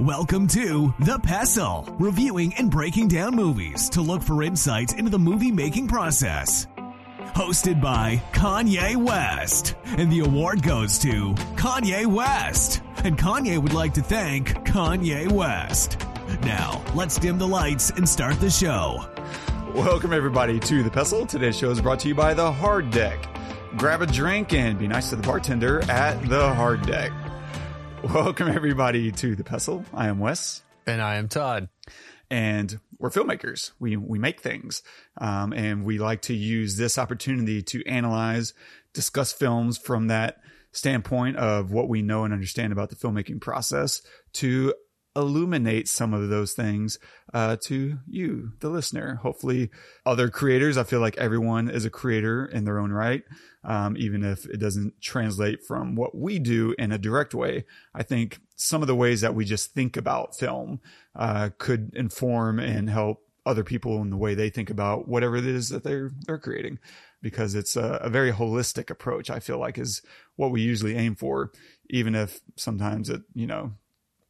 Welcome to The Pestle, reviewing and breaking down movies to look for insights into the movie making process. Hosted by Kanye West. And the award goes to Kanye West. And Kanye would like to thank Kanye West. Now, let's dim the lights and start the show. Welcome, everybody, to The Pestle. Today's show is brought to you by The Hard Deck. Grab a drink and be nice to the bartender at The Hard Deck. Welcome, everybody, to The Pestle. I am Wes. And I am Todd. And we're filmmakers. We, we make things. Um, and we like to use this opportunity to analyze, discuss films from that standpoint of what we know and understand about the filmmaking process to illuminate some of those things uh, to you, the listener. Hopefully, other creators. I feel like everyone is a creator in their own right, um, even if it doesn't translate from what we do in a direct way. I think some of the ways that we just think about film uh, could inform and help other people in the way they think about whatever it is that they're they're creating because it's a, a, very holistic approach i feel like is what we usually aim for even if sometimes it you know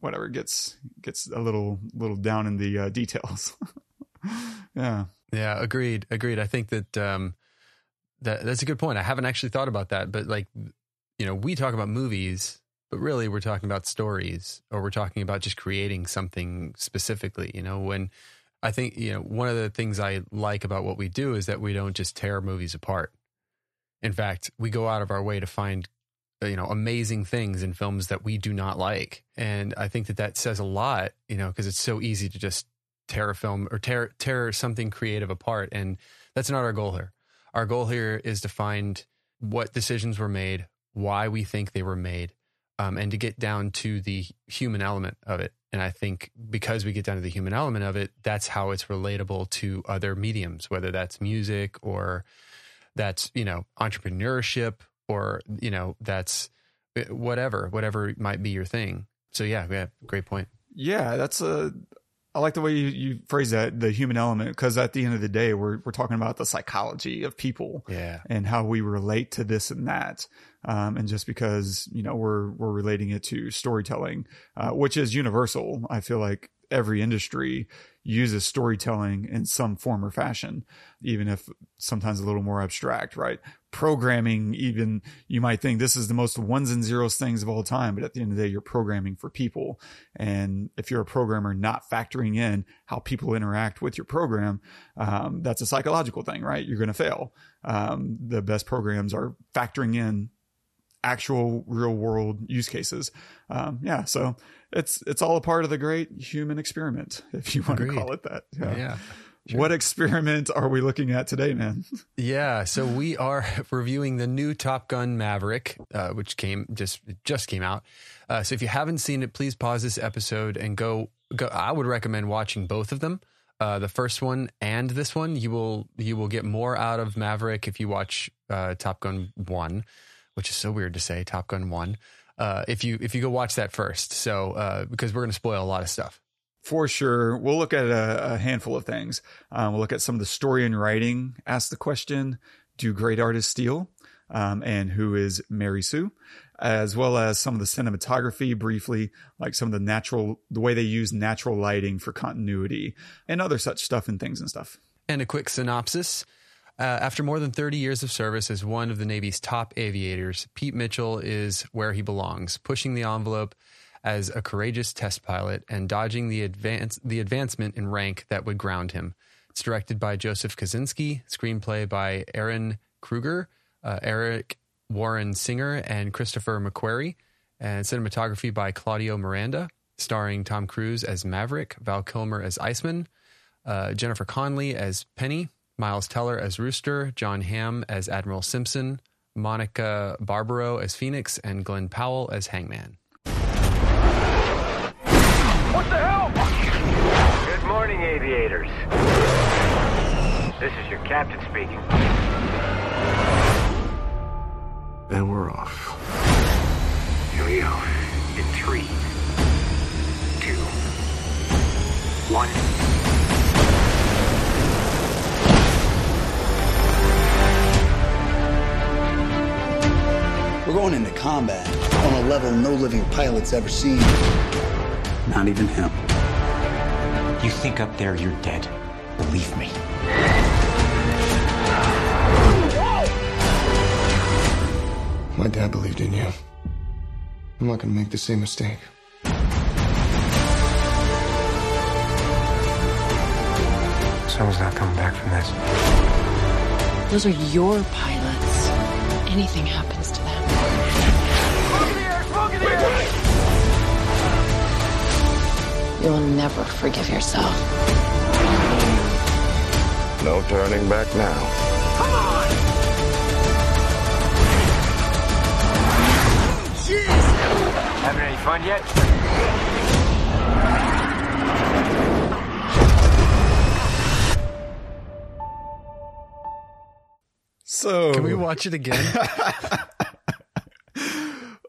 whatever gets gets a little little down in the uh, details. yeah. Yeah. Agreed. Agreed. I think that um, that that's a good point. I haven't actually thought about that, but like you know, we talk about movies, but really we're talking about stories, or we're talking about just creating something specifically. You know, when I think you know one of the things I like about what we do is that we don't just tear movies apart. In fact, we go out of our way to find you know amazing things in films that we do not like. And i think that that says a lot you know because it's so easy to just tear a film or tear tear something creative apart. And that's not our goal here. Our goal here is to find what decisions were made why we think they were made um, and to get down to the human element of it. And i think because we get down to the human element of it that's how it's relatable to other mediums whether that's music or that's you know entrepreneurship or you know that's uh, whatever whatever might be your thing so yeah yeah great point yeah that's a I like the way you, you phrase that, the human element, because at the end of the day, we're we're talking about the psychology of people, yeah, and how we relate to this and that. Um, and just because you know we're we're relating it to storytelling, uh, which is universal, I feel like every industry uses storytelling in some form or fashion, even if sometimes a little more abstract, right? Programming, even you might think this is the most ones and zeros things of all time, but at the end of the day, you're programming for people. And if you're a programmer not factoring in how people interact with your program, um, that's a psychological thing, right? You're going to fail. Um, the best programs are factoring in actual real world use cases. Um, yeah. So it's, it's all a part of the great human experiment, if you want Agreed. to call it that. Yeah. yeah sure. What experiment are we looking at today, man? yeah. So we are reviewing the new Top Gun Maverick, uh, which came just, just came out. Uh, so if you haven't seen it, please pause this episode and go, go. I would recommend watching both of them. Uh, the first one and this one, you will you will get more out of Maverick if you watch uh, Top Gun one which is so weird to say, Top Gun one. Uh, if you if you go watch that first, so uh, because we're going to spoil a lot of stuff. For sure, we'll look at a, a handful of things. Um, we'll look at some of the story and writing. Ask the question: Do great artists steal? Um, and who is Mary Sue? As well as some of the cinematography, briefly, like some of the natural, the way they use natural lighting for continuity, and other such stuff and things and stuff. And a quick synopsis. Uh, after more than 30 years of service as one of the Navy's top aviators, Pete Mitchell is where he belongs, pushing the envelope as a courageous test pilot and dodging the advance the advancement in rank that would ground him. It's directed by Joseph Kosinski, screenplay by Ehren Kruger, uh, Eric Warren Singer, and Christopher McQuarrie, and cinematography by Claudio Miranda, starring Tom Cruise as Maverick, Val Kilmer as Iceman, uh, Jennifer Connelly as Penny, Miles Teller as Rooster, Jon Hamm as Admiral Simpson, Monica Barbaro as Phoenix, and Glen Powell as Hangman. What the hell? Good morning, aviators. This is your captain speaking. And we're off. Here we go. In three, two, one. We're going into combat on a level no living pilot's ever seen. Not even him. You think up there you're dead. Believe me. My dad believed in you. I'm not gonna make the same mistake. Someone's not coming back from this. Those are your pilots. Anything happens to them. You'll never forgive yourself. No turning back now. Come on! Jeez! Having any fun yet? So Can we watch it again?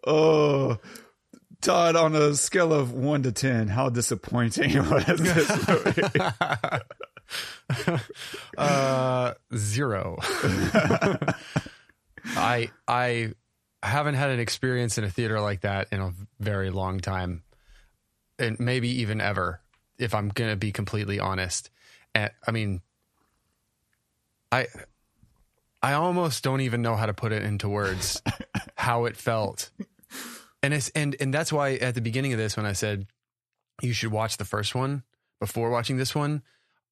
Oh, Todd, on a scale of one to ten, how disappointing was this movie? uh, zero. I I haven't had an experience in a theater like that in a very long time, and maybe even ever. If I'm gonna be completely honest, and I mean, I I almost don't even know how to put it into words how it felt. And it's and and that's why at the beginning of this when I said you should watch the first one before watching this one,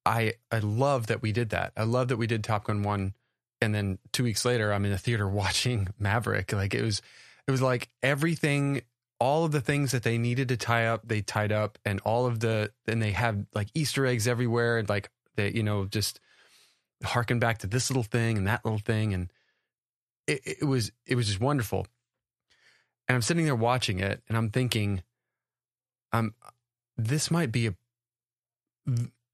I I love that we did that. I love that we did Top Gun 1 and then 2 weeks later I'm in the theater watching Maverick. Like it was it was like everything all of the things that they needed to tie up, they tied up and all of the and they have like easter eggs everywhere and like they you know just harken back to this little thing and that little thing and it, it was it was just wonderful and i'm sitting there watching it and i'm thinking um this might be a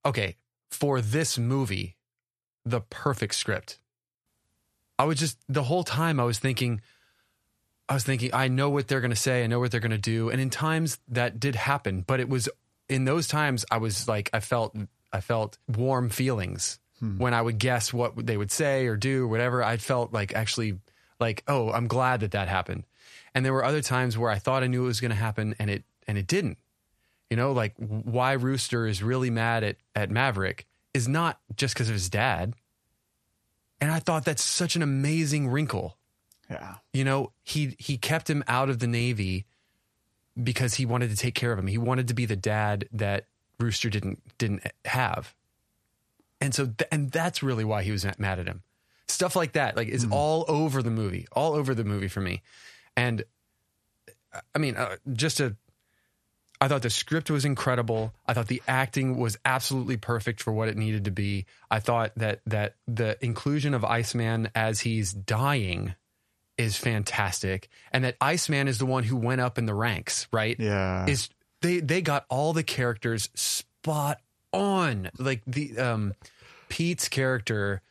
okay for this movie the perfect script. I was just the whole time i was thinking i was thinking i know what they're going to say i know what they're going to do and in times that did happen but it was in those times i was like i felt i felt warm feelings. When I would guess what they would say or do or whatever, I felt like actually like, oh, I'm glad that that happened. And there were other times where I thought I knew it was going to happen and it and it didn't. You know, like why Rooster is really mad at at Maverick is not just because of his dad. And I thought that's such an amazing wrinkle. yeah. You know, he he kept him out of the Navy because he wanted to take care of him. He wanted to be the dad that Rooster didn't didn't have. And so th- and that's really why he was mad at him. Stuff like that like is hmm. all over the movie, all over the movie for me. And I mean, uh, just a I thought the script was incredible. I thought the acting was absolutely perfect for what it needed to be. I thought that that the inclusion of Iceman as he's dying is fantastic, and that Iceman is the one who went up in the ranks. Right? Yeah. Is they they got all the characters spot on. Like the um, Pete's character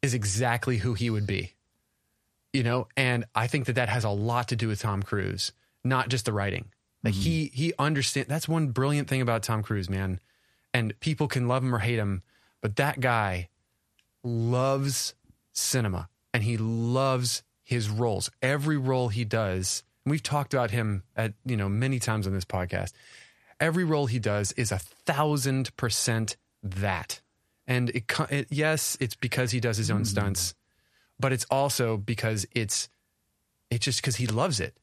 is exactly who he would be. You know, and I think that that has a lot to do with Tom Cruise, not just the writing. Like mm-hmm. he he understand. That's one brilliant thing about Tom Cruise, man. And people can love him or hate him, but that guy loves cinema and he loves his roles. Every role he does, we've talked about him at you know many times on this podcast. Every role he does is a thousand percent that, and it, it yes, it's because he does his own mm. stunts, but it's also because it's it's just because he loves it,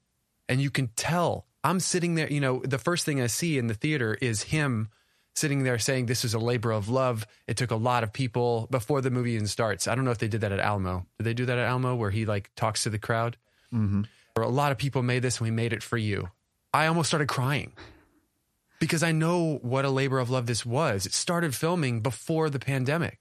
and you can tell. I'm sitting there, you know, the first thing I see in the theater is him sitting there saying this is a labor of love. It took a lot of people before the movie even starts. I don't know if they did that at Alamo. Did they do that at Alamo where he like talks to the crowd? Mm-hmm. Or a lot of people made this and we made it for you. I almost started crying because I know what a labor of love this was. It started filming before the pandemic,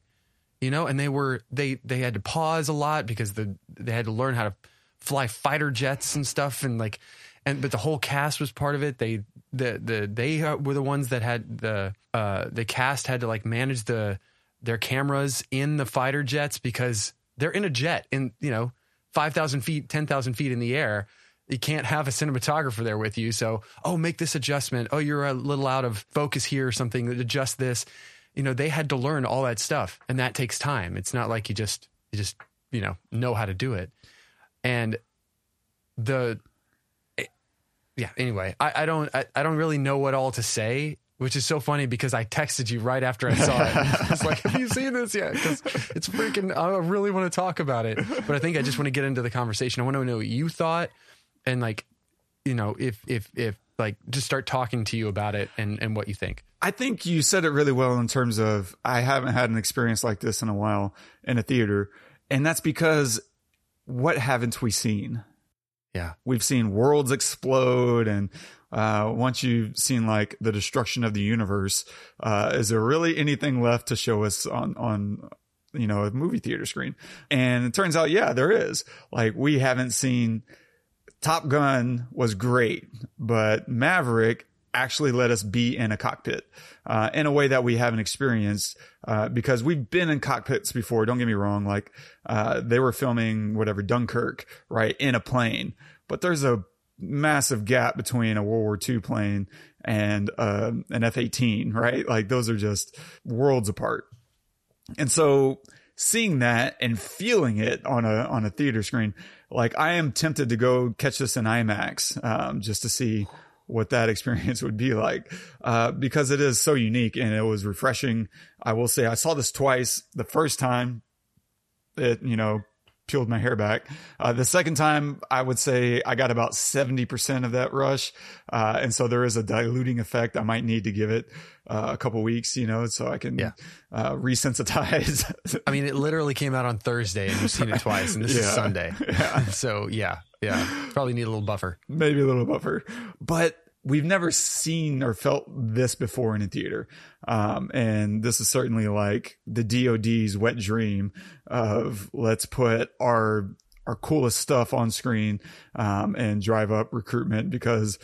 you know, and they were they they had to pause a lot because the they had to learn how to fly fighter jets and stuff and like and but the whole cast was part of it. They the the they uh, were the ones that had the uh the cast had to like manage the their cameras in the fighter jets because they're in a jet in you know five thousand feet, ten thousand feet in the air. You can't have a cinematographer there with you. So, oh, make this adjustment. Oh, you're a little out of focus here or something. Adjust this. You know, they had to learn all that stuff, and that takes time. It's not like you just you just you know know how to do it. And the eh, yeah. Anyway, I, I don't I, I don't really know what all to say, which is so funny because I texted you right after I saw it. I was like, "Have you seen this yet?" Because it's freaking. I really want to talk about it, but I think I just want to get into the conversation. I want to know what you thought, and like, you know, if if if like just start talking to you about it and and what you think. I think you said it really well in terms of I haven't had an experience like this in a while in a theater. And that's because what haven't we seen? Yeah. We've seen worlds explode and uh, once you've seen like the destruction of the universe, uh, is there really anything left to show us on, on, you know, a movie theater screen? And it turns out, yeah, there is. Like we haven't seen Top Gun was great, but Maverick actually let us be in a cockpit uh, in a way that we haven't experienced uh, because we've been in cockpits before. Don't get me wrong. Like uh, they were filming whatever Dunkirk, right, in a plane, but there's a massive gap between a World War II plane and uh, an F-18, right? Like those are just worlds apart. And so seeing that and feeling it on a on a theater screen, like I am tempted to go catch this in IMAX um, just to see what that experience would be like uh, because it is so unique and it was refreshing. I will say I saw this twice. The first time, it you know peeled my hair back. Uh, the second time, I would say I got about seventy percent of that rush, uh, and so there is a diluting effect. I might need to give it uh, a couple weeks, you know, so I can Yeah. uh, resensitize. I mean, it literally came out on Thursday, and you've seen it twice, and this is Sunday. Yeah. So yeah, yeah, probably need a little buffer. maybe a little buffer, but we've never seen or felt this before in a theater. Um, and this is certainly like the DoD's wet dream of let's put our, our coolest stuff on screen, um, and drive up recruitment because,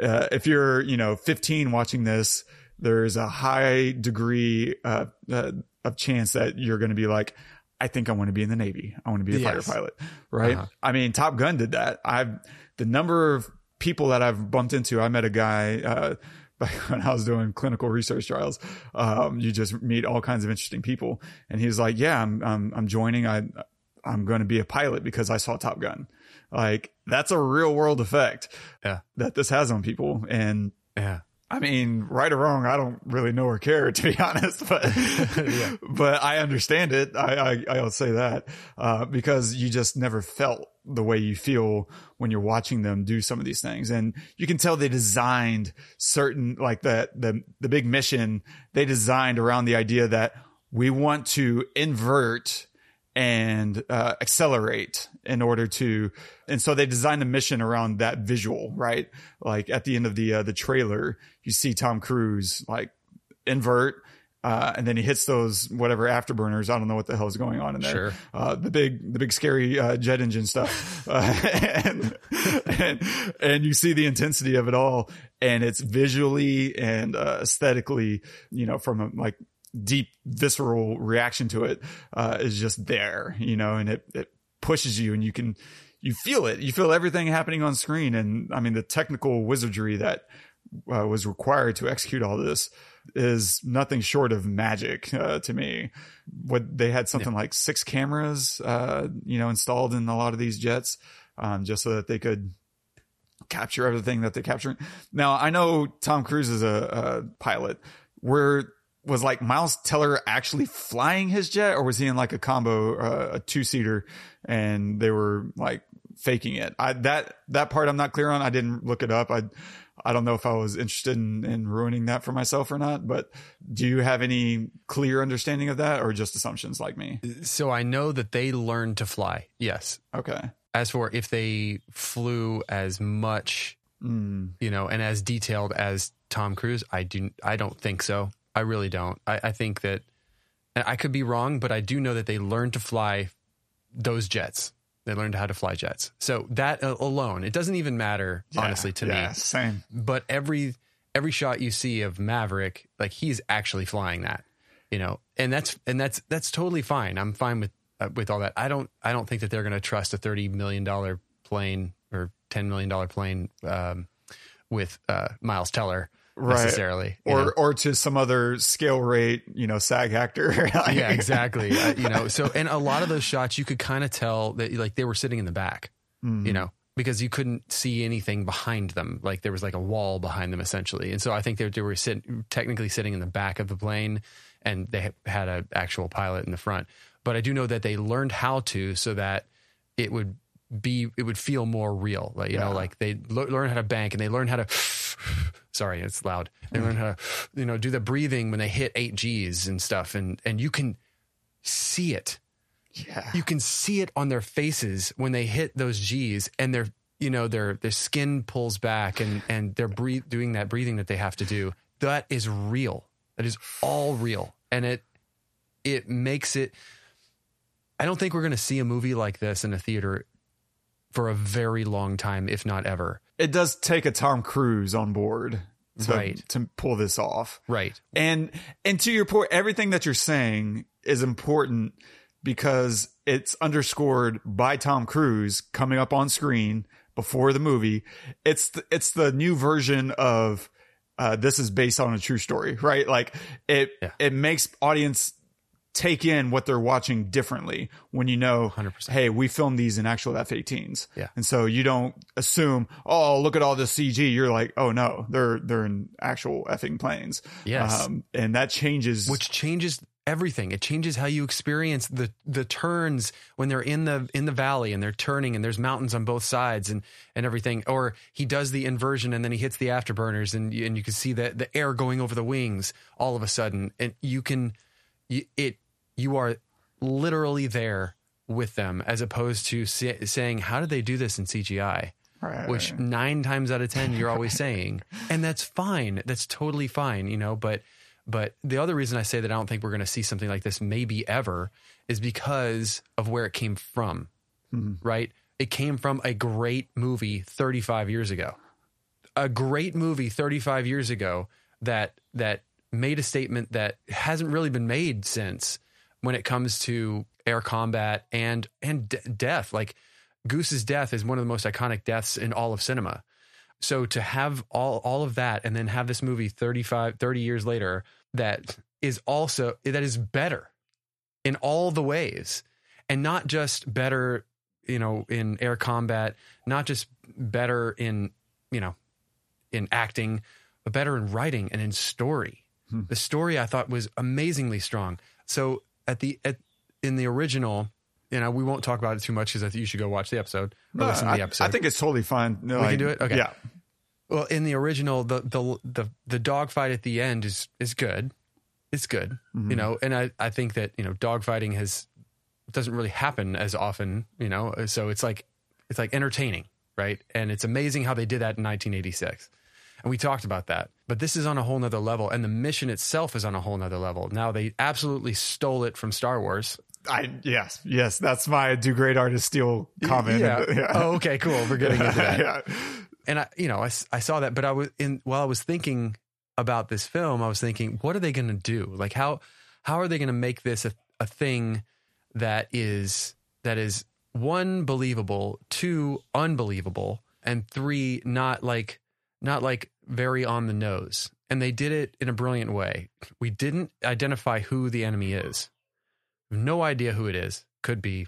uh, if you're, you know, 15 watching this, there's a high degree, uh, uh of chance that you're going to be like, I think I want to be in the Navy. I want to be a fighter pilot. Right. Uh-huh. I mean, Top Gun did that. I've, the number of people that I've bumped into, I met a guy, uh, back when I was doing clinical research trials. Um, you just meet all kinds of interesting people. And he's like, yeah, I'm, I'm, I'm joining. I, I'm going to be a pilot because I saw Top Gun. Like that's a real world effect Yeah. that this has on people. And Yeah. I mean, right or wrong, I don't really know or care to be honest, but but I understand it. I I, I'll say that uh, because you just never felt the way you feel when you're watching them do some of these things, and you can tell they designed certain like the the the big mission they designed around the idea that we want to invert and uh, accelerate in order to and so they designed the mission around that visual right? Like at the end of the uh, the trailer you see tom cruise like invert uh, and then he hits those whatever afterburners. I don't know what the hell is going on in there. Sure. Uh, the big, the big scary uh, jet engine stuff, uh, and, and and you see the intensity of it all, and it's visually and uh, aesthetically, you know, from a like deep visceral reaction to it uh, is just there, you know, and it, it pushes you and you can, you feel it. You feel everything happening on screen. And I mean, the technical wizardry that uh, was required to execute all this is nothing short of magic uh, to me. What they had something like six cameras, uh, you know, installed in a lot of these jets, um, just so that they could capture everything that they're capturing. Now, I know Tom Cruise is a, a pilot. Where was like Miles Teller actually flying his jet, or was he in like a combo, uh, a two seater, and they were like faking it? I that that part I'm not clear on. I didn't look it up. I I don't know if I was interested in, in ruining that for myself or not. But do you have any clear understanding of that, or just assumptions like me? So I know that they learned to fly. Yes. Okay. As for if they flew as much, Mm. you know, and as detailed as Tom Cruise, I do. I don't think so. I really don't. I, I think that, and I could be wrong, but I do know that they learned to fly those jets. They learned how to fly jets. So that alone, it doesn't even matter, Yeah, honestly, to yeah, me. same. But every every shot you see of Maverick, like he's actually flying that, you know, and that's and that's that's totally fine. I'm fine with uh, with all that. I don't I don't think that they're going to trust a thirty million dollar plane or ten million dollar plane um, with uh, Miles Teller Right. necessarily, Or know? or to some other scale rate, you know, SAG actor. yeah, exactly. Uh, you know, so and a lot of those shots you could kind of tell that like they were sitting in the back, Mm-hmm. you know, because you couldn't see anything behind them. Like there was like a wall behind them essentially. And so I think they, they were sit, technically sitting in the back of the plane and they had an actual pilot in the front. But I do know that they learned how to so that it would be it would feel more real. Like you Yeah. know, like they le- learn how to bank and they learn how to. sorry, it's loud. They learn how to you know do the breathing when they hit eight G's and stuff, and and you can see it. Yeah. You can see it on their faces when they hit those G's, and their you know their their skin pulls back, and and they're breathe, doing that breathing that they have to do. That is real. That is all real, and it it makes it. I don't think we're going to see a movie like this in a theater for a very long time, if not ever. It does take a Tom Cruise on board to, Right. to pull this off. Right. And and to your point, everything that you're saying is important because it's underscored by Tom Cruise coming up on screen before the movie. It's the, it's the new version of uh, this is based on a true story, right? Like it Yeah. it makes audience take in what they're watching differently when you know 100%. hey we filmed these in actual f-18s Yeah. and so you don't assume oh look at all this cg you're like oh no they're they're in actual effing planes Yes. um, and that changes which changes everything. It changes how you experience the the turns when they're in the in the valley and they're turning and there's mountains on both sides and and everything. Or he does the inversion and then he hits the afterburners and you, and you can see the the air going over the wings all of a sudden and you can it you are literally there with them as opposed to say, saying how did they do this in CGI Right. which nine times out of ten you're always saying, and that's fine. That's totally fine, you know. But but the other reason I say that I don't think we're going to see something like this maybe ever is because of where it came from, hmm. right? It came from a great movie 35 years ago, a great movie 35 years ago that that made a statement that hasn't really been made since when it comes to air combat and and de- death like Goose's death is one of the most iconic deaths in all of cinema. So to have all all of that and then have this movie 35 30 years later that is also that is better in all the ways and not just better, you know, in air combat, not just better in, you know, in acting, but better in writing and in story. Hmm. The story I thought was amazingly strong. So at the at in the original, you know, we won't talk about it too much because I think you should go watch the episode or No, listen to I, the episode. I think it's totally fine we can do it? Okay. yeah Well, in the original, the the the the dogfight at the end is is good. It's good, you mm-hmm. know, and I I think that you know dogfighting has doesn't really happen as often, you know, so it's like it's like entertaining, right? And it's amazing how they did that in 1986, and we talked about that. But this is on a whole nother level, and the mission itself is on a whole nother level. Now they absolutely stole it from Star Wars. i yes yes that's my do great artist steal comment Yeah. Oh, okay, cool. We're getting into that. yeah and I, you know, I, I saw that, but I was in while I was thinking about this film, I was thinking, what are they going to do? Like how how are they going to make this a, a thing that is that is one believable, two unbelievable, and three not like not like very on the nose. And they did it in a brilliant way. We didn't identify who the enemy is. No idea who it is. Could be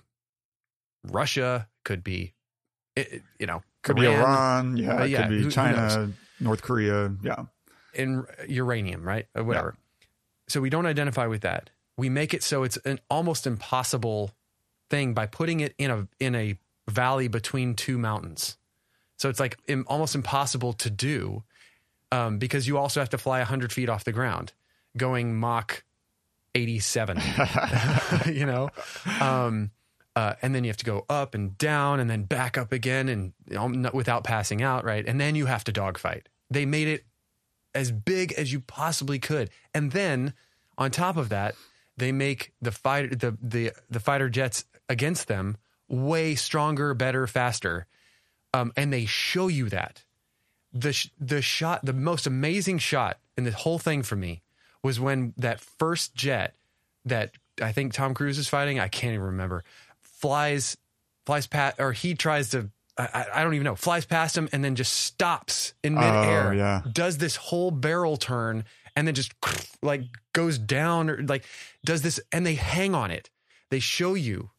Russia. Could be, you know, could be Iran. iran yeah, it yeah, could be who china north korea yeah in uranium, right? Whatever. So we don't identify with that. We make it so it's an almost impossible thing by putting it in a in a valley between two mountains. So it's like almost impossible to do um, because you also have to fly 100 feet off the ground going Mach 87, you know? Um, uh, and then you have to go up and down and then back up again and you know, without passing out, right? And then you have to dogfight. They made it as big as you possibly could. And then on top of that, they make the fighter the the the fighter jets against them way stronger, better, faster. Um, and they show you that. The the shot, the most amazing shot in the whole thing for me was when that first jet that I think Tom Cruise is fighting, I can't even remember, flies flies past or he tries to I, I- don't even know, flies past him and then just stops in oh, midair. Oh, yeah. Does this whole barrel turn and then just like goes down or like does this and they hang on it. They show you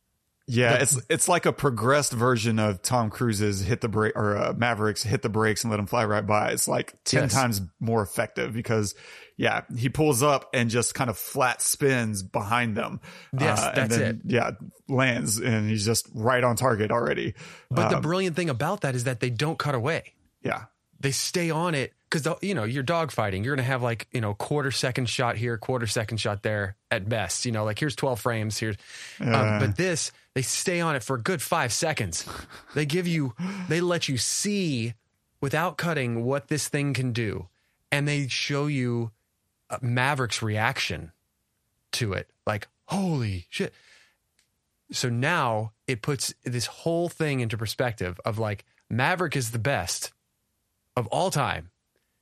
Yeah, it's it's like a progressed version of Tom Cruise's hit the brake or uh, Mavericks hit the brakes and let him fly right by. It's like ten Yes. times more effective because yeah, he pulls up and just kind of flat spins behind them. Yes, and that's then, Yeah, lands and he's just right on target already. But the Um, brilliant thing about that is that they don't cut away. yeah, They stay on it because you know you're dogfighting. You're gonna have like you know quarter second shot here, quarter second shot there at best. You know, like here's 12 frames. Here's, um, but this they stay on it for a good five seconds. They give you, they let you see without cutting what this thing can do, and they show you Maverick's reaction to it. Like holy shit. So now it puts this whole thing into perspective of like Maverick is the best of all time,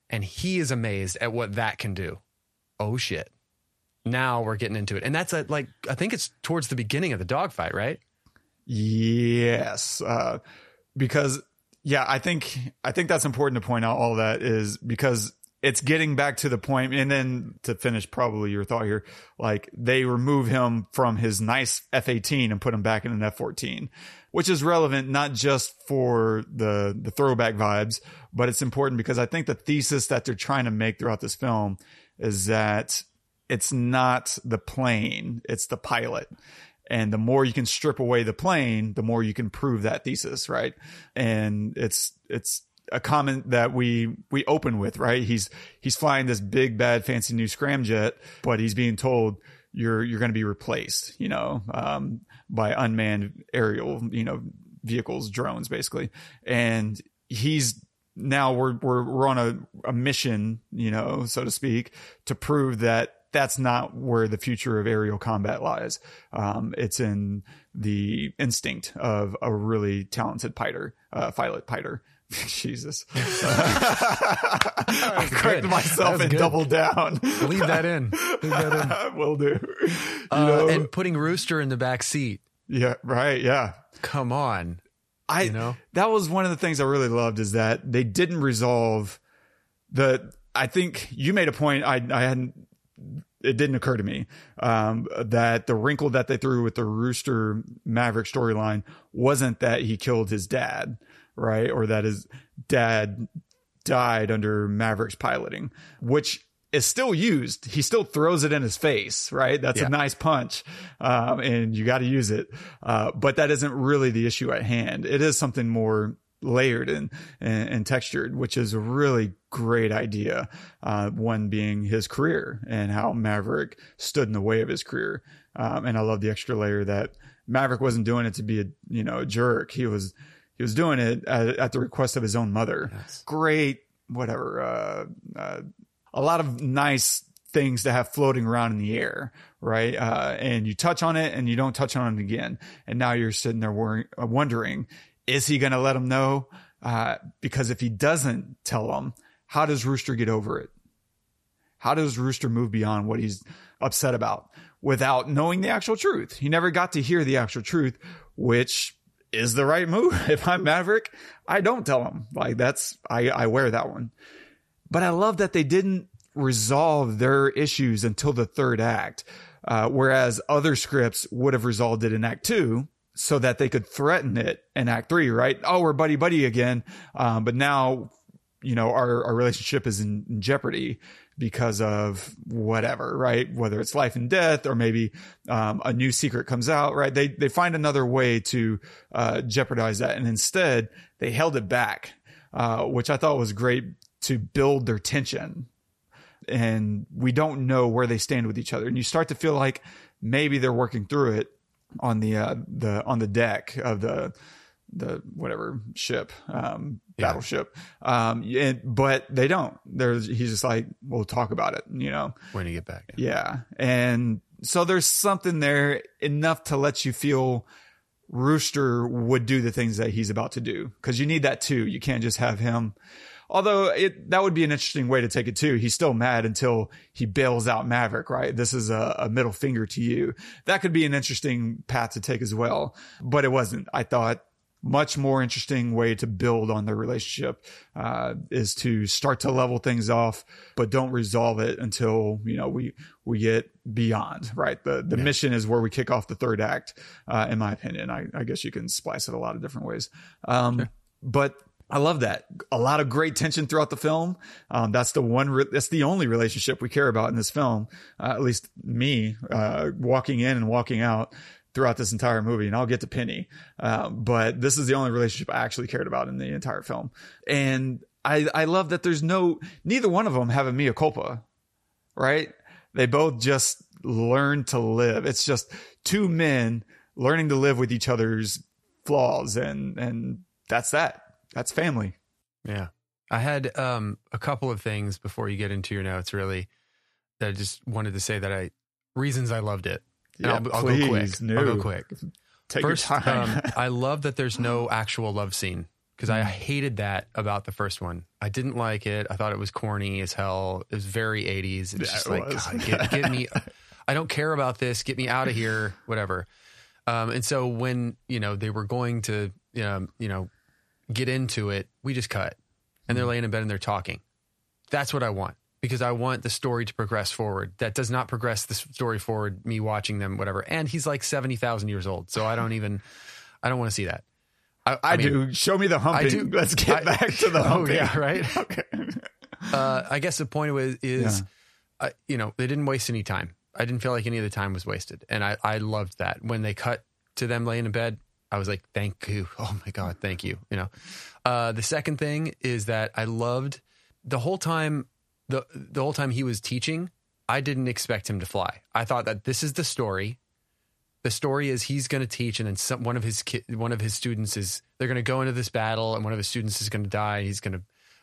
and he is amazed at what that can do. Oh shit. Now we're getting into it. And that's a, like, I think it's towards the beginning of the dogfight, right? Yes, uh, because yeah, I think I think that's important to point out. All that is because it's getting back to the point, and then to finish probably your thought here, like they remove him from his nice F eighteen and put him back in an F fourteen, which is relevant not just for the the throwback vibes, but it's important because I think the thesis that they're trying to make throughout this film is that it's not the plane, it's the pilot. And the more you can strip away the plane, the more you can prove that thesis, right? And it's it's a comment that we we open with, right? He's he's flying this big bad fancy new scramjet, but he's being told you're you're going to be replaced, you know, um, by unmanned aerial, you know, vehicles, drones, basically. And he's now we're we're we're on a, a mission, you know, so to speak, to prove that that's not where the future of aerial combat lies. Um, it's in the instinct of a really talented fighter, uh, pilot fighter. Jesus, I good. myself and good. doubled down. Leave that in. Leave that in. Will do. Uh, and putting Rooster in the back seat. yeah, right. Yeah. Come on. I You know? that was one of the things I really loved is that they didn't resolve the. I think you made a point. I I hadn't. It didn't occur to me um, that the wrinkle that they threw with the Rooster Maverick storyline wasn't that he killed his dad, right, or that his dad died under Maverick's piloting, which is still used. He still throws it in his face, right? That's Yeah. a nice punch. Um, and you got to use it. Uh, but that isn't really the issue at hand. It is something more layered and, and, and textured, which is a really great idea. Uh, one being his career and how Maverick stood in the way of his career. Um, and I love the extra layer that Maverick wasn't doing it to be a, you know, a jerk. He was, he was doing it at, at the request of his own mother. Great, whatever, uh, uh, a lot of nice things to have floating around in the air, right? Uh, and you touch on it and you don't touch on it again. And now you're sitting there worrying, wondering, is he going to let him know? Uh, because if he doesn't tell him, how does Rooster get over it? How does Rooster move beyond what he's upset about without knowing the actual truth? He never got to hear the actual truth, which is the right move. If I'm Maverick, I don't tell him. Like that's, I, I wear that one. But I love that they didn't resolve their issues until the third act, uh, whereas other scripts would have resolved it in act two so that they could threaten it in act three, right? Oh, we're buddy buddy again. Um, but now, you know, our, our relationship is in, in jeopardy because of whatever, right? Whether it's life and death or maybe, um, a new secret comes out, right? They, they find another way to, uh, jeopardize that. And instead they held it back, uh, which I thought was great to build their tension and we don't know where they stand with each other. And you start to feel like maybe they're working through it on the uh, the on the deck of the the whatever ship um battleship. Um and, but they don't. There's he's just like we'll talk about it you know? When you get back. yeah. And so there's something there enough to let you feel rooster would do the things that he's about to do. Because you need that too. You can't just have him Although it that would be an interesting way to take it too. He's still mad until he bails out Maverick, right? This is a, a middle finger to you. That could be an interesting path to take as well. But it wasn't. I thought much more interesting way to build on their relationship uh, is to start to level things off, but don't resolve it until you know we we get beyond. Right, the the yeah. mission is where we kick off the third act. Uh, in my opinion, I, I, guess you can splice it a lot of different ways. Um, sure. But I love that. A lot of great tension throughout the film. Um, that's the one, re- that's the only relationship we care about in this film. Uh, at least me, uh, walking in and walking out throughout this entire movie, and I'll get to Penny. Uh, but this is the only relationship I actually cared about in the entire film. And I, I love that there's no, neither one of them have a mea culpa, right? They both just learn to live. It's just two men learning to live with each other's flaws, and and that's that. That's family. Yeah. I had um, a couple of things before you get into your notes, really, that I just wanted to say that I reasons I loved it. Yeah, I'll, I'll go quick. No. I'll go quick. Take first, your time. um, I love that there's no actual love scene because I mm. hated that about the first one. I didn't like it. I thought it was corny as hell. It was very 80s. It's yeah, just it like, God, get, get me. I don't care about this. Get me out of here. Whatever. Um, and so when you know they were going to um, you know get into it, we just cut, and they're mm. laying in bed and they're talking. That's what I want because I want the story to progress forward. That does not progress the story forward, me watching them, whatever. And he's like 70,000 years old. So I don't even, I don't want to see that. I, I, I mean, do. Show me the humping. Do, Let's get I, back to the humping. Oh, yeah, right? okay. Uh, I guess the point was, is, yeah. uh, you know, they didn't waste any time. I didn't feel like any of the time was wasted. And I, I loved that. When they cut to them laying in bed, I was like, thank you. Oh my God, thank you. You know, uh, the second thing is that I loved the whole time the the whole time he was teaching, I didn't expect him to fly. I thought that this is the story. The story is he's going to teach, and then some, one of his ki- one of his students is they're going to go into this battle, and one of his students is going to die. He's going to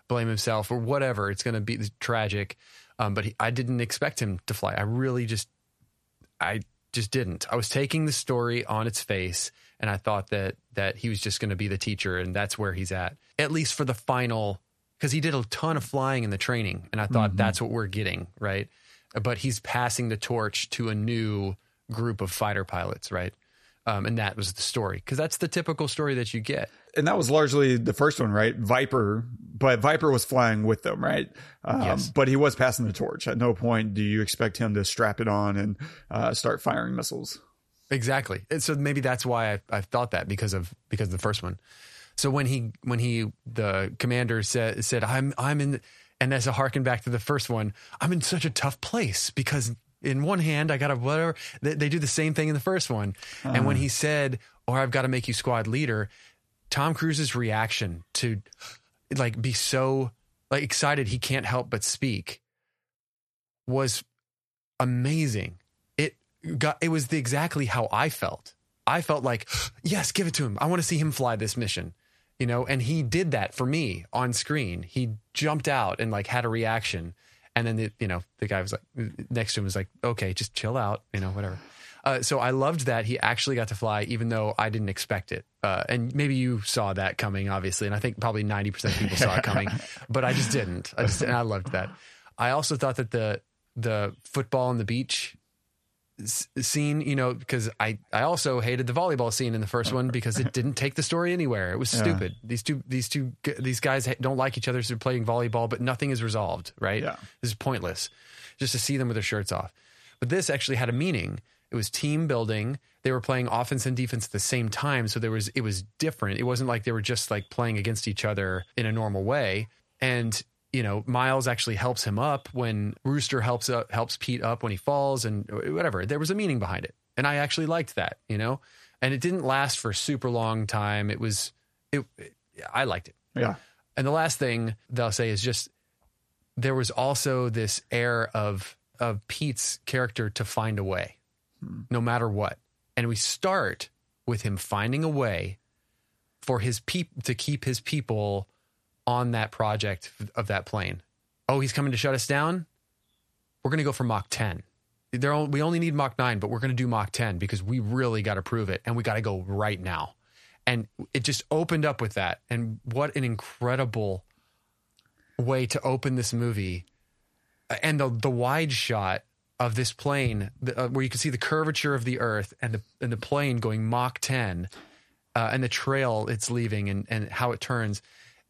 blame himself or whatever. It's going to be tragic. Um, but he, I didn't expect him to fly. I really just, I just didn't. I was taking the story on its face, and I thought that that he was just going to be the teacher, and that's where he's at, at least for the final because he did a ton of flying in the training, and I thought mm-hmm. that's what we're getting, right? But he's passing the torch to a new group of fighter pilots, right? Um, and that was the story because that's the typical story that you get. And that was largely the first one, right? Viper, but Viper was flying with them, right? Um, yes. But he was passing the torch. At no point do you expect him to strap it on and uh, start firing missiles. Exactly. And so maybe that's why I, I thought that because of because of the first one. So when he when he the commander said said I'm I'm in and as a harken back to the first one, I'm in such a tough place because in one hand I got to whatever they, they, do the same thing in the first one, uh-huh. and when he said or I've got to make you squad leader, Tom Cruise's reaction to like be so like excited he can't help but speak was amazing. It got it was the, exactly how I felt. I felt like, yes, give it to him. I want to see him fly this mission you know, and he did that for me on screen. He jumped out and like had a reaction. And then, the, you know, the guy was like, next to him was like, okay, just chill out, you know, whatever. Uh, so I loved that he actually got to fly, even though I didn't expect it. Uh, and maybe you saw that coming, obviously. And I think probably 90% of people saw it coming, but I just didn't. I just, and I loved that. I also thought that the, the football on the beach scene, you know, because I, I also hated the volleyball scene in the first one because it didn't take the story anywhere. It was yeah. stupid. These two, these two, these guys don't like each other, so they're playing volleyball, but nothing is resolved, right? Yeah. This is pointless just to see them with their shirts off. But this actually had a meaning. It was team building. They were playing offense and defense at the same time, so there was it was different. It wasn't like they were just like playing against each other in a normal way. And you know, Miles actually helps him up when Rooster helps up, helps Pete up when he falls and whatever. There was a meaning behind it. And I actually liked that, you know, and it didn't last for a super long time. It was, it, it I liked it. Yeah. And the last thing they'll say is just there was also this air of, of Pete's character to find a way hmm. no matter what. And we start with him finding a way for his peop to keep his people on that project of that plane. Oh, he's coming to shut us down. We're going to go for Mach 10. There, we only need Mach 9, but we're going to do Mach 10 because we really got to prove it and we got to go right now. And it just opened up with that. And what an incredible way to open this movie. And the, the wide shot of this plane, uh, where you can see the curvature of the earth and the, and the plane going Mach 10 uh, and the trail it's leaving and and how it turns.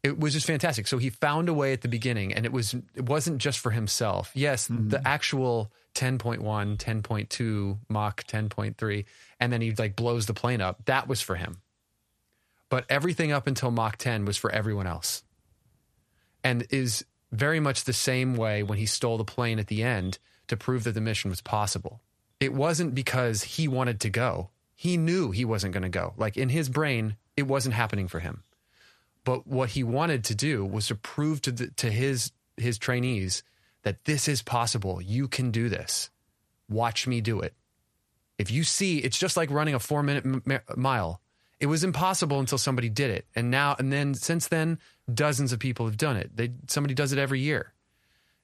It was just fantastic. So he found a way at the beginning, and it was it wasn't just for himself. Yes, mm-hmm. the actual 10.1, 10.2, Mach 10.3, and then he like blows the plane up. That was for him. But everything up until Mach 10 was for everyone else. And is very much the same way when he stole the plane at the end to prove that the mission was possible. It wasn't because he wanted to go. He knew he wasn't going to go. Like in his brain, it wasn't happening for him. But what he wanted to do was to prove to the, to his his trainees that this is possible. You can do this. Watch me do it. If you see, it's just like running a four minute m- mile. It was impossible until somebody did it, and now and then since then, dozens of people have done it. They somebody does it every year.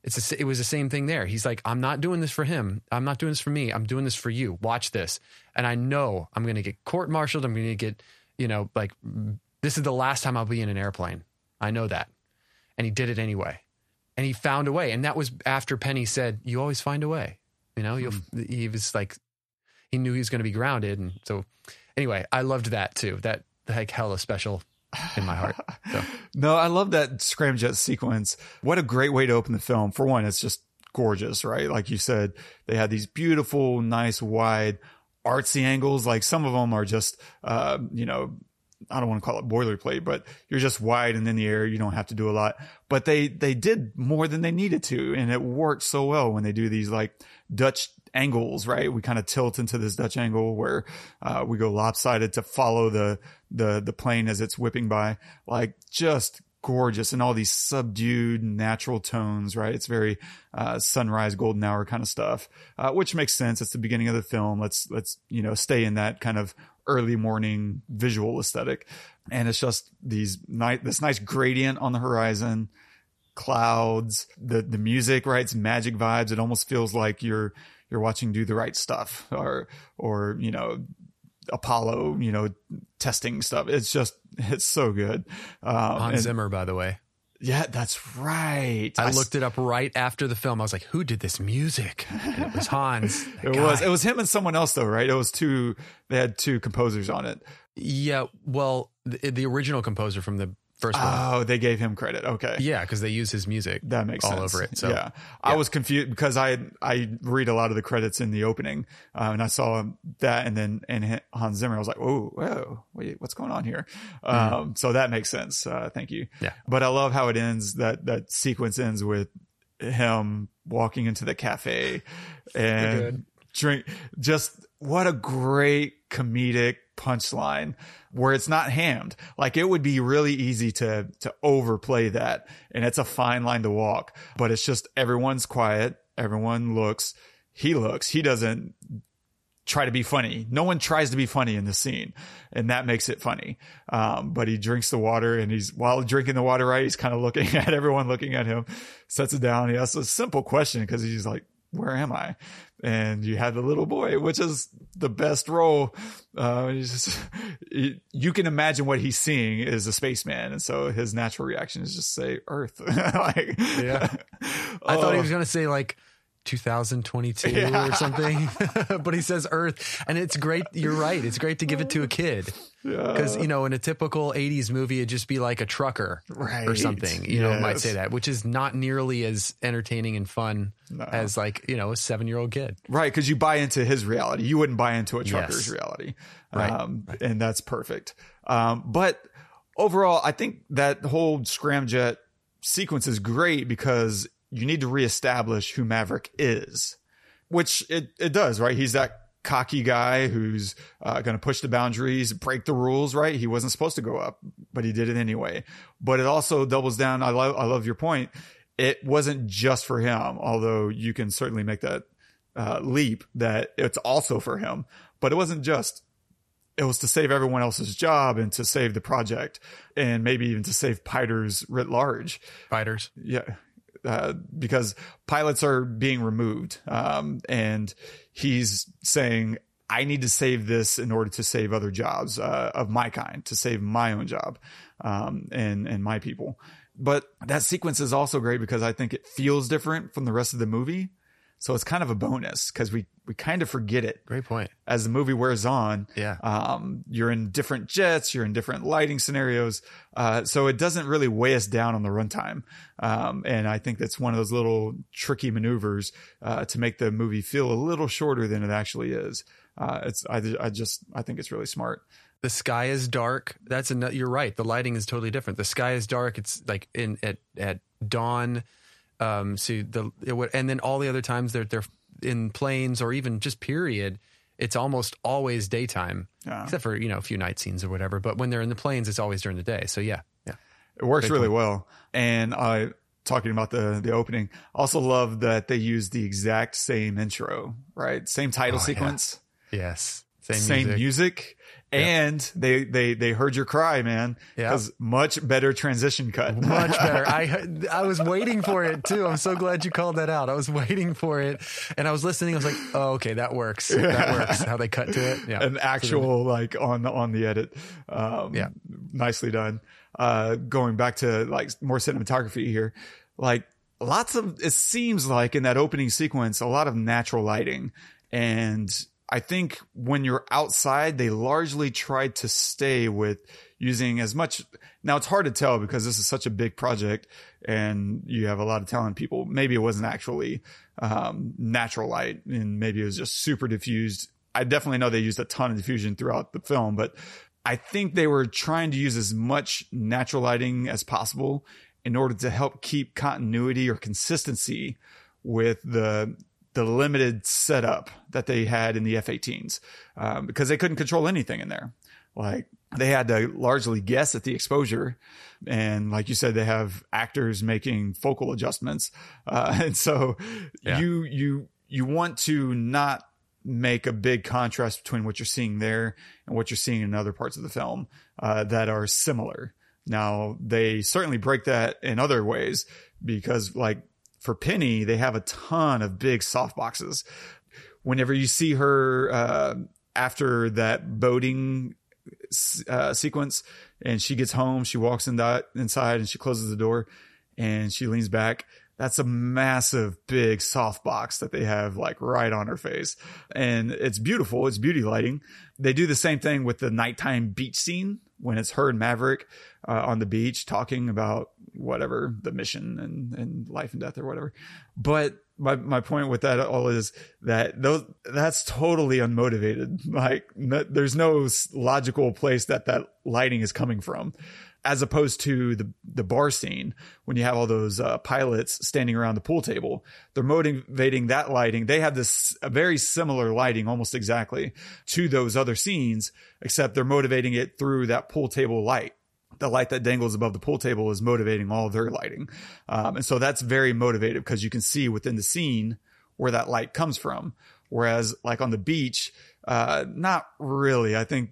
It's a, it was the same thing there. He's like, I'm not doing this for him. I'm not doing this for me. I'm doing this for you. Watch this, and I know I'm going to get court martialed. I'm going to get, you know, like this is the last time I'll be in an airplane. I know that, and he did it anyway, and he found a way. And that was after Penny said, "You always find a way." You know, you'll, he was like, he knew he was going to be grounded, and so anyway, I loved that too. That like hella special in my heart. So. No, I love that scramjet sequence. What a great way to open the film. For one, it's just gorgeous, right? Like you said, they had these beautiful, nice, wide, artsy angles. Like some of them are just, uh, you know, I don't want to call it boilerplate, but you're just wide and in the air. You don't have to do a lot, but they, they did more than they needed to. And it worked so well when they do these like Dutch angles, right? We kind of tilt into this Dutch angle where, uh, we go lopsided to follow the, the, the plane as it's whipping by, like just gorgeous and all these subdued natural tones, right? It's very, uh, sunrise, golden hour kind of stuff, uh, which makes sense. It's the beginning of the film. Let's, let's, you know, stay in that kind of early morning visual aesthetic. And it's just these night, this nice gradient on the horizon, clouds, the, the music, right? It's magic vibes. It almost feels like you're, you're watching do the right stuff or, or, you know, Apollo, you know, testing stuff. It's just, it's so good. Um, Hans Zimmer, by the way. Yeah, that's right. I looked it up right after the film. I was like, who did this music? And it was Hans. It was, it was him and someone else though, right? It was two, they had two composers on it. Yeah. Well, the, the original composer from the first one. Oh, they gave him credit. Okay. Yeah, because they use his music. That makes all sense. over it. So yeah. I was confused because I I read a lot of the credits in the opening, uh, and I saw that, and then and Hans Zimmer. I was like, oh, whoa, wait, what's going on here? Um, so that makes sense. Uh, thank you. Mm-hmm. Yeah. But I love how it ends. That that sequence ends with him walking into the cafe and drink. Just what a great comedic punchline where it's not hammed. Like it would be really easy to to overplay that, and it's a fine line to walk. But it's just everyone's quiet. Everyone looks. He looks. He doesn't try to be funny. No one tries to be funny in the scene, and that makes it funny. Um, but he drinks the water, and he's while drinking the water, right? He's kind of looking at everyone, looking at him. Sets it down. He asks a simple question because he's like, "Where am I?" And you have the little boy, which is the best role. Uh, just, you can imagine what he's seeing is a spaceman, and so his natural reaction is just say Earth. like, Yeah. I thought he Oh. was going to say like 2022 Yeah. or something, but he says Earth, and it's great. You're right. It's great to give it to a kid because you know in a typical 80s movie it'd just be like a trucker or something. You know, might say that, which is not nearly as entertaining and fun No. as like you know a seven year old kid. Right, because you buy into his reality. You wouldn't buy into a trucker's Yes. reality. Right, Um, And that's perfect. Um, but overall, I think that whole scramjet sequence is great because you need to reestablish who Maverick is, which it, it does, right? He's that cocky guy who's uh, going to push the boundaries, break the rules, right? He wasn't supposed to go up, but he did it anyway. But it also doubles down. I love, I love your point. It wasn't just for him, although you can certainly make that uh, leap that it's also for him, but it wasn't just. It was to save everyone else's job and to save the project and maybe even to save Piters writ large. Fighters. Yeah. Uh, because pilots are being removed. Um, and he's saying, I need to save this in order to save other jobs, uh, of my kind, to save my own job, um, and, and my people. But that sequence is also great because I think it feels different from the rest of the movie. So it's kind of a bonus because we, we kind of forget it Great point. as the movie wears on. Yeah. Um, you're in different jets, you're in different lighting scenarios. Uh, so it doesn't really weigh us down on the runtime. Um, and I think that's one of those little tricky maneuvers, uh, to make the movie feel a little shorter than it actually is. Uh, it's, I, I just, I think it's really smart. The sky is dark. That's a, you're right. The lighting is totally different. The sky is dark. It's like in at at dawn. Um, so the and then all the other times they're they're in planes or even just period. It's almost always daytime, Yeah. except for you know a few night scenes or whatever. But when they're in the planes, it's always during the day. So yeah, yeah. It works Good really point. well. And I talking about the the opening, also love that they use the exact same intro, right? Same title Oh, yeah. sequence, Yes, same, same, music. music. And they they they heard your cry, man. Yeah. Because much better transition cut. Much better. I I was waiting for it too. I'm so glad you called that out. I was waiting for it, and I was listening. I was like, "Oh, okay, that works. That works." How they cut to it. Yeah, An actual like on on the edit. Um, Yeah. nicely done. Uh, going back to like more cinematography here, like lots of it seems like in that opening sequence a lot of natural lighting and I think when you're outside, they largely tried to stay with using as much. Now it's hard to tell because this is such a big project and you have a lot of talented people. Maybe it wasn't actually, um, natural light and maybe it was just super diffused. I definitely know they used a ton of diffusion throughout the film, but I think they were trying to use as much natural lighting as possible in order to help keep continuity or consistency with the the limited setup that they had in the F-18s um, because they couldn't control anything in there. Like they had to largely guess at the exposure, and like you said, they have actors making focal adjustments, uh, and so Yeah. you you you want to not make a big contrast between what you're seeing there and what you're seeing in other parts of the film uh, that are similar. Now they certainly break that in other ways because like for Penny, they have a ton of big soft boxes. Whenever you see her uh, after that boating uh, sequence and she gets home, she walks in that, inside and she closes the door and she leans back. That's a massive, big soft box that they have like right on her face. And it's beautiful. It's beauty lighting. They do the same thing with the nighttime beach scene when it's her and Maverick uh, on the beach talking about whatever the mission and, and life and death or whatever. But my, my point with that all is that those, that's totally unmotivated. Like there's no logical place that that lighting is coming from. As opposed to the the bar scene when you have all those uh, pilots standing around the pool table, they're motivating that lighting. They have this very similar lighting, almost exactly, to those other scenes, except they're motivating it through that pool table light the light that dangles above the pool table is motivating all their lighting. Um, and so that's very motivative because you can see within the scene where that light comes from. Whereas like on the beach, uh, not really. I think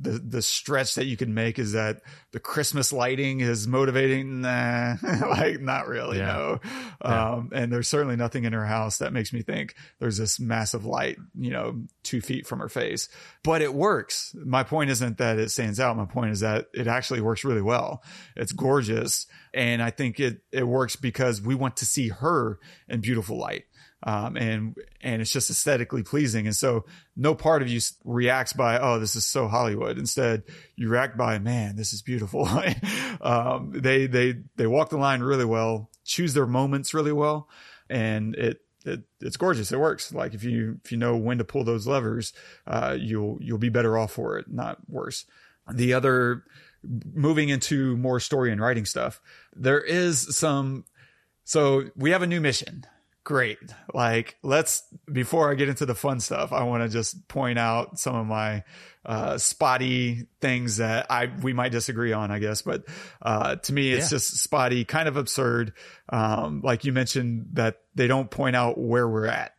the, the stretch that you can make is that the Christmas lighting is motivating. Nah, like not really. Yeah. No. Um, and there's certainly nothing in her house that makes me think there's this massive light, you know, two feet from her face, but it works. My point isn't that it stands out. My point is that it actually works really well. It's gorgeous. And I think it, it works because we want to see her in beautiful light. Um, and, and it's just aesthetically pleasing. And so no part of you reacts by, Oh, this is so Hollywood. Instead, you react by, man, this is beautiful. um, they, they, they walk the line really well, choose their moments really well. And it, it, it's gorgeous. It works. Like if you, if you know when to pull those levers, uh, you'll, you'll be better off for it, not worse. The other moving into more story and writing stuff, there is some, so we have a new mission. Great. Like let's, before I get into the fun stuff, I want to just point out some of my, uh, spotty things that I, we might disagree on, I guess. But, uh, to me, it's Yeah. just spotty, kind of absurd. Um, like you mentioned that they don't point out where we're at.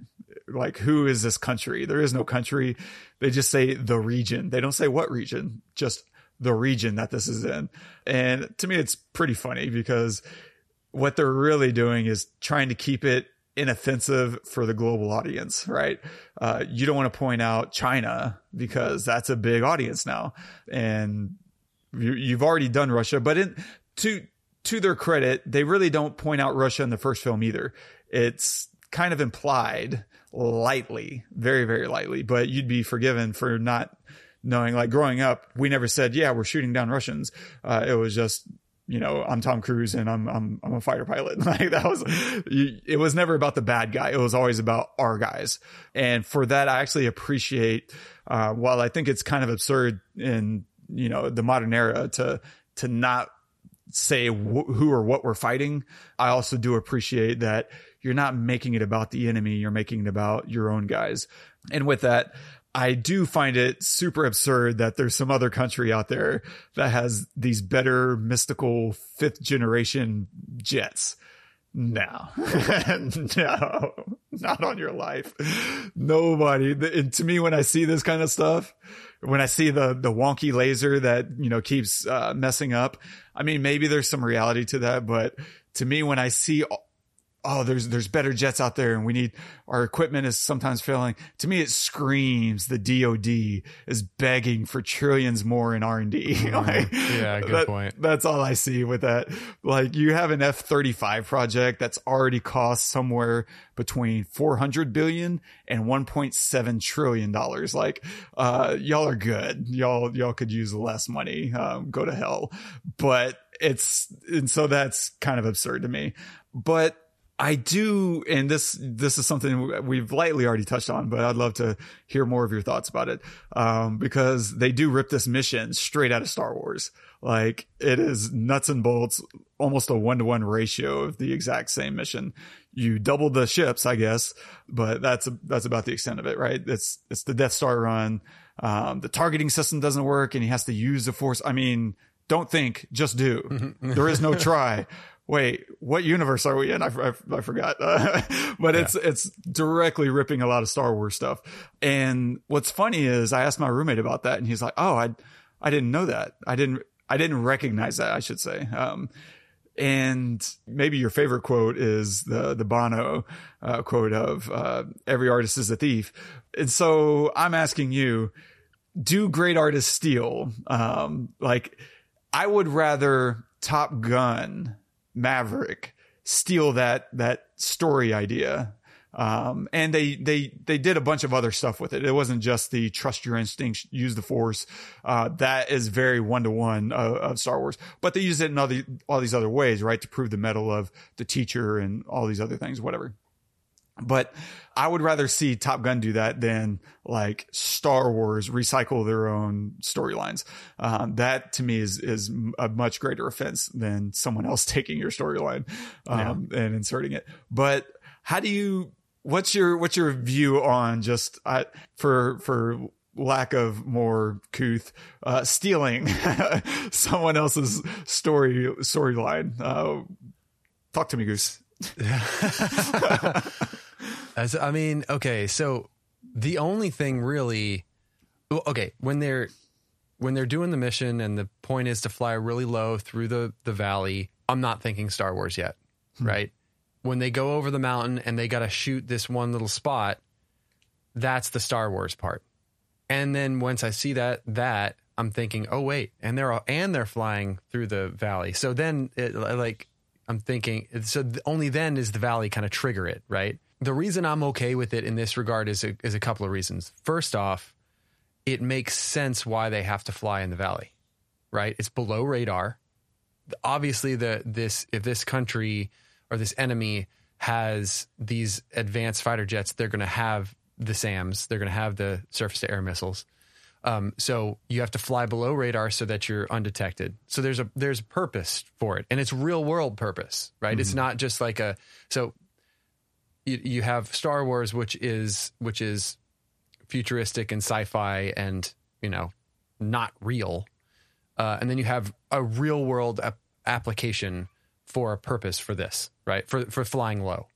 Like, who is this country? There is no country. They just say the region. They don't say what region, just the region that this is in. And to me, it's pretty funny because what they're really doing is trying to keep it inoffensive for the global audience, right? Uh, you don't want to point out China because that's a big audience now. And you, you've already done Russia, but in, to, to their credit, they really don't point out Russia in the first film either. It's kind of implied lightly, very, very lightly, but you'd be forgiven for not knowing, like growing up, we never said, yeah, we're shooting down Russians. Uh, it was just, you know, I'm Tom Cruise and I'm, I'm, I'm a fighter pilot. Like that was, it was never about the bad guy. It was always about our guys. And for that, I actually appreciate, uh, while I think it's kind of absurd in, you know, the modern era to, to not say wh- who or what we're fighting. I also do appreciate that you're not making it about the enemy. You're making it about your own guys. And with that, I do find it super absurd that there's some other country out there that has these better mystical fifth generation jets. No, no, not on your life. Nobody. And to me, when I see this kind of stuff, when I see the, the wonky laser that, you know, keeps uh, messing up, I mean, maybe there's some reality to that, but to me, when I see oh, there's there's better jets out there, and we need our equipment is sometimes failing. To me, it screams the DoD is begging for trillions more in R and D. Yeah, good that, point. That's all I see with that. Like you have an F thirty five project that's already cost somewhere between four hundred billion and one point seven trillion dollars. Like, uh, y'all are good. Y'all y'all could use less money. Um, go to hell, but it's and so that's kind of absurd to me. But I do, and this this is something we've lightly already touched on, but I'd love to hear more of your thoughts about it, um, because they do rip this mission straight out of Star Wars. Like it is nuts and bolts, almost a one to one ratio of the exact same mission. You double the ships, I guess, but that's that's about the extent of it, right? It's it's the Death Star run. Um, the targeting system doesn't work, and he has to use the Force. I mean, don't think, just do. there is no try wait, what universe are we in? I, I, I forgot. Uh, but yeah. it's, it's directly ripping a lot of Star Wars stuff. And what's funny is I asked my roommate about that and he's like, Oh, I, I didn't know that. I didn't, I didn't recognize that, I should say. Um, and maybe your favorite quote is the the Bono uh, quote of uh, "Every artist is a thief." And so I'm asking you: Do great artists steal? Um, like, I would rather Top Gun Maverick steal that that story idea. Um, and they they they did a bunch of other stuff with it. It wasn't just the trust your instincts, use the force. Uh, that is very one to one of Star Wars, but they use it in all, the, all these other ways, right? To prove the mettle of the teacher and all these other things, whatever. But I would rather see Top Gun do that than like Star Wars recycle their own storylines. Um, that to me is is a much greater offense than someone else taking your storyline um, yeah. and inserting it. But how do you? What's your what's your view on just uh, for for lack of more couth uh, stealing someone else's story storyline? Uh, talk to me, Goose. As I mean, okay, so the only thing really, okay, when they're when they're doing the mission and the point is to fly really low through the the valley, I'm not thinking Star Wars yet, hmm. right? When they go over the mountain and they got to shoot this one little spot, that's the Star Wars part. And then once I see that that I'm thinking, oh wait, and they're all, and they're flying through the valley. So then, it, like I'm thinking, so only then is the valley kind of trigger it, right? The reason I'm okay with it in this regard is a, is a couple of reasons. First off, it makes sense why they have to fly in the valley, right? It's below radar. Obviously, the this if this country or this enemy has these advanced fighter jets, they're going to have the SAMs, they're going to have the surface to air missiles. Um, so you have to fly below radar so that you're undetected. So there's a there's a purpose for it, and it's real world purpose, right? Mm-hmm. It's not just like a so you, you have Star Wars, which is which is futuristic and sci-fi and you know not real, uh, and then you have a real world ap- application for a purpose for this, right? For for flying low,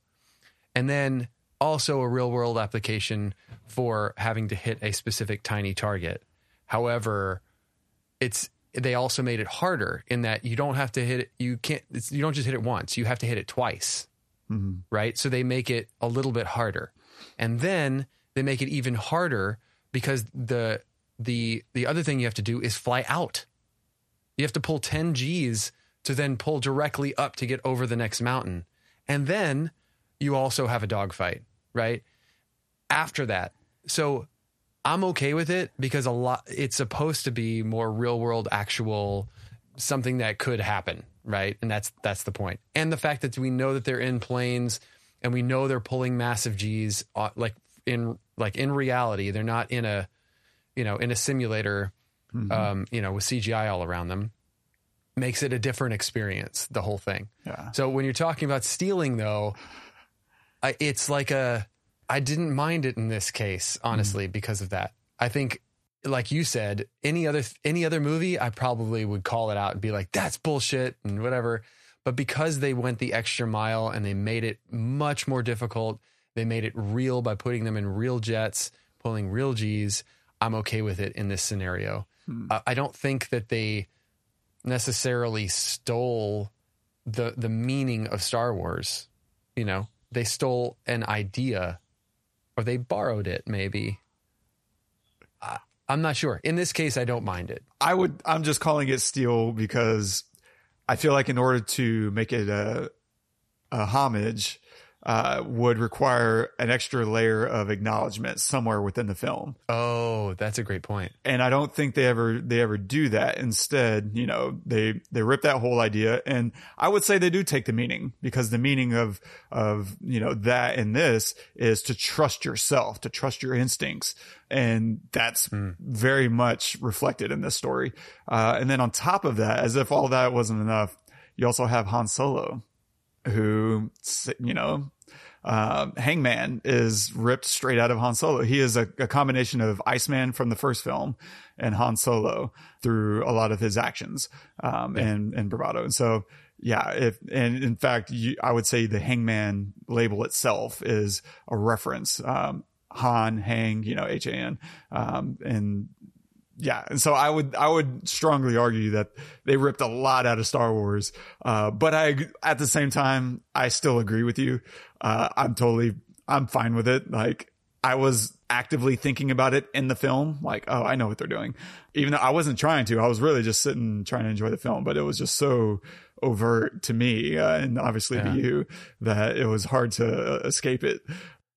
and then also a real world application for having to hit a specific tiny target. However, it's they also made it harder in that you don't have to hit it. You can't. you don't just hit it once. You have to hit it twice mm-hmm. right? So they make it a little bit harder, and then they make it even harder because the the the other thing you have to do is fly out. You have to pull ten G's to then pull directly up to get over the next mountain, and then you also have a dogfight, right? After that. So I'm okay with it because a lot it's supposed to be more real world actual something that could happen, right? And that's that's the point. And the fact that we know that they're in planes and we know they're pulling massive G's uh, like in like in reality, they're not in a you know, in a simulator um, you know, with CGI all around them makes it a different experience, the whole thing. Yeah. So when you're talking about stealing though, I, it's like a I didn't mind it in this case, honestly, because of that. I think like you said, any other any other movie, I probably would call it out and be like, that's bullshit and whatever. But because they went the extra mile and they made it much more difficult, they made it real by putting them in real jets, pulling real G's. I'm okay with it in this scenario. Uh, I don't think that they necessarily stole the the meaning of Star Wars. You know, they stole an idea, or they borrowed it. Maybe. I'm not sure. In this case, I don't mind it. I would. I'm just calling it steal because I feel like in order to make it a a homage, uh, would require an extra layer of acknowledgement somewhere within the film. Oh, that's a great point. and I don't think they ever they ever do that. Instead, you know, they they rip that whole idea, and I would say they do take the meaning because the meaning of of you know that and this is to trust yourself, to trust your instincts, and that's very much reflected in this story. Uh, and then on top of that, as if all that wasn't enough, you also have Han Solo, who you know uh, Hangman is ripped straight out of Han Solo. He is a, a combination of Iceman from the first film and Han Solo through a lot of his actions um, and and bravado. And so, yeah, if and in fact, you, I would say the Hangman label itself is a reference. Um, Han, Hang, you know, H A N, um, and yeah, and so I would I would strongly argue that they ripped a lot out of Star Wars. Uh, but I at the same time I still agree with you. Uh, I'm totally I'm fine with it. Like I was actively thinking about it in the film. Like oh I know what they're doing, even though I wasn't trying to. I was really just sitting trying to enjoy the film. But it was just so overt to me uh, and obviously Yeah. to you that it was hard to escape it.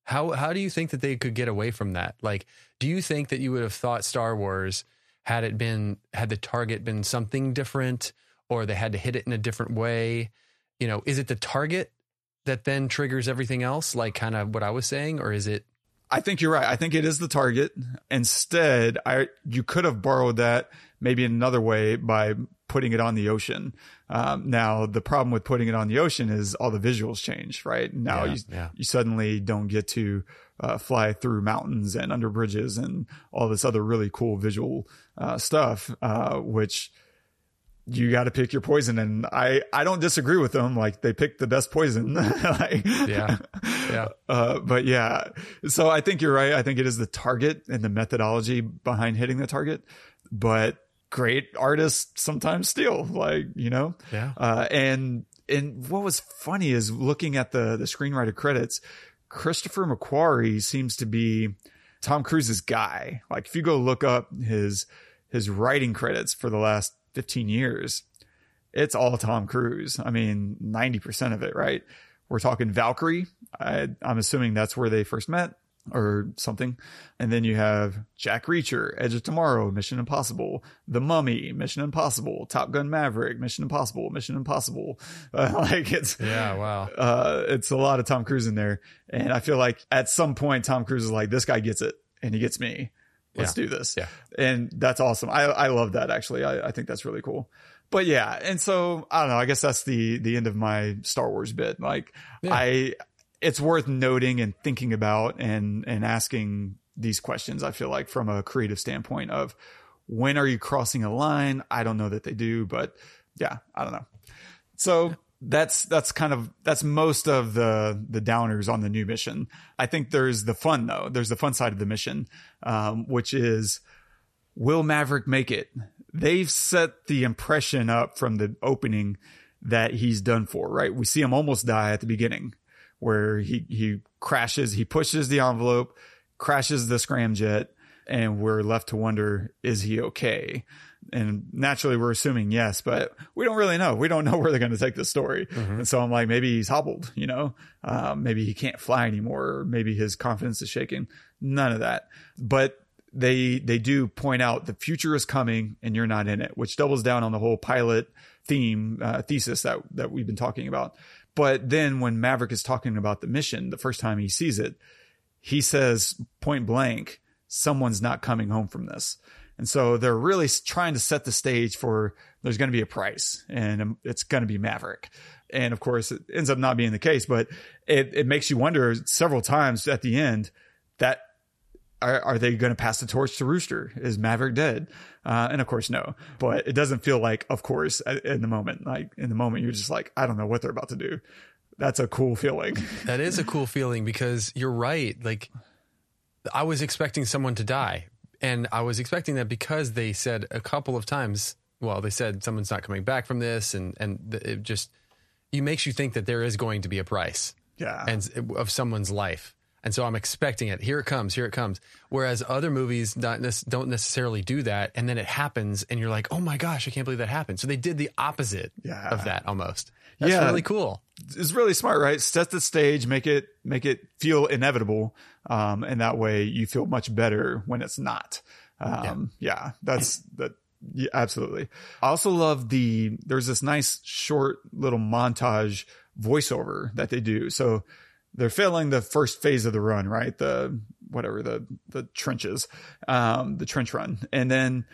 How how do you think that they could get away from that? Like, do you think that you would have thought Star Wars had it been had the target been something different, or they had to hit it in a different way? You know, is it the target that then triggers everything else, like kind of what I was saying, or is it? I think you're right. I think it is the target. Instead, I you could have borrowed that maybe in another way by putting it on the ocean. Um, now, the problem with putting it on the ocean is all the visuals change, right? Now Yeah, you yeah. you suddenly don't get to uh, fly through mountains and under bridges and all this other really cool visual uh, stuff, uh, which you got to pick your poison. And I, I don't disagree with them. Like they picked the best poison. like, Yeah, yeah. uh, but yeah, so I think you're right. I think it is the target and the methodology behind hitting the target, but great artists sometimes steal, like, you know? Yeah. Uh, and, and what was funny is looking at the, the screenwriter credits, Christopher McQuarrie seems to be Tom Cruise's guy. Like if you go look up his, his writing credits for the last 15 years, it's all Tom Cruise. I mean, 90% of it, right? We're talking Valkyrie. I, I'm assuming that's where they first met or something. And then you have Jack Reacher, Edge of Tomorrow, Mission Impossible, The Mummy, Mission Impossible, Top Gun Maverick, Mission Impossible, Mission Impossible. Uh, like it's, Yeah, wow. uh, it's a lot of Tom Cruise in there. And I feel like at some point, Tom Cruise is like, this guy gets it and he gets me. Let's Yeah. do this. Yeah. And that's awesome. I, I love that actually. I, I think that's really cool. But yeah. And so I don't know. I guess that's the, the end of my Star Wars bit. Like Yeah. I, it's worth noting and thinking about and, and asking these questions. I feel like from a creative standpoint of when are you crossing a line? I don't know that they do, but yeah, I don't know. So that's that's kind of that's most of the the downers on the new mission. I think there's the fun though. There's the fun side of the mission, um, which is will Maverick make it? They've set the impression up from the opening that he's done for. Right? We see him almost die at the beginning, where he he crashes, he pushes the envelope, crashes the scramjet, and we're left to wonder is he okay? And naturally, we're assuming yes, but we don't really know. We don't know where they're going to take the story. And so I'm like, maybe he's hobbled, you know, um, maybe he can't fly anymore, or maybe his confidence is shaken. None of that. But they they do point out the future is coming and you're not in it, which doubles down on the whole pilot theme uh, thesis that that we've been talking about. But then when Maverick is talking about the mission, the first time he sees it, he says point blank, someone's not coming home from this. And so they're really trying to set the stage for there's going to be a price and um, it's going to be Maverick. And of course, it ends up not being the case, but it, it makes you wonder several times at the end that are, are they going to pass the torch to Rooster? Is Maverick dead? Uh, and of course, no. But it doesn't feel like, of course, in the moment. Like in the moment, you're just like, I don't know what they're about to do. That's a cool feeling. That is a cool feeling because you're right. Like, I was expecting someone to die. And I was expecting that because they said a couple of times, well, they said someone's not coming back from this. And, and it just, it makes you think that there is going to be a price Yeah. and of someone's life. And so I'm expecting it. Here it comes. Here it comes. Whereas other movies not don't necessarily do that. And then it happens and you're like, oh my gosh, I can't believe that happened. So they did the opposite Yeah. of that almost. That's Yeah. really cool. it's really smart, right? Set the stage, make it make it feel inevitable, um, and that way you feel much better when it's not. Um, yeah. that's that. Yeah, absolutely. I also love the there's this nice short little montage voiceover that they do. So they're filling the first phase of the run, right? The whatever the the trenches, um, the trench run, and then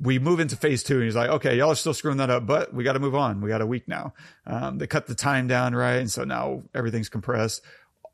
we move into phase two and he's like, okay, y'all are still screwing that up, but we got to move on. We got a week now. Um, they cut the time down, right? And so now everything's compressed.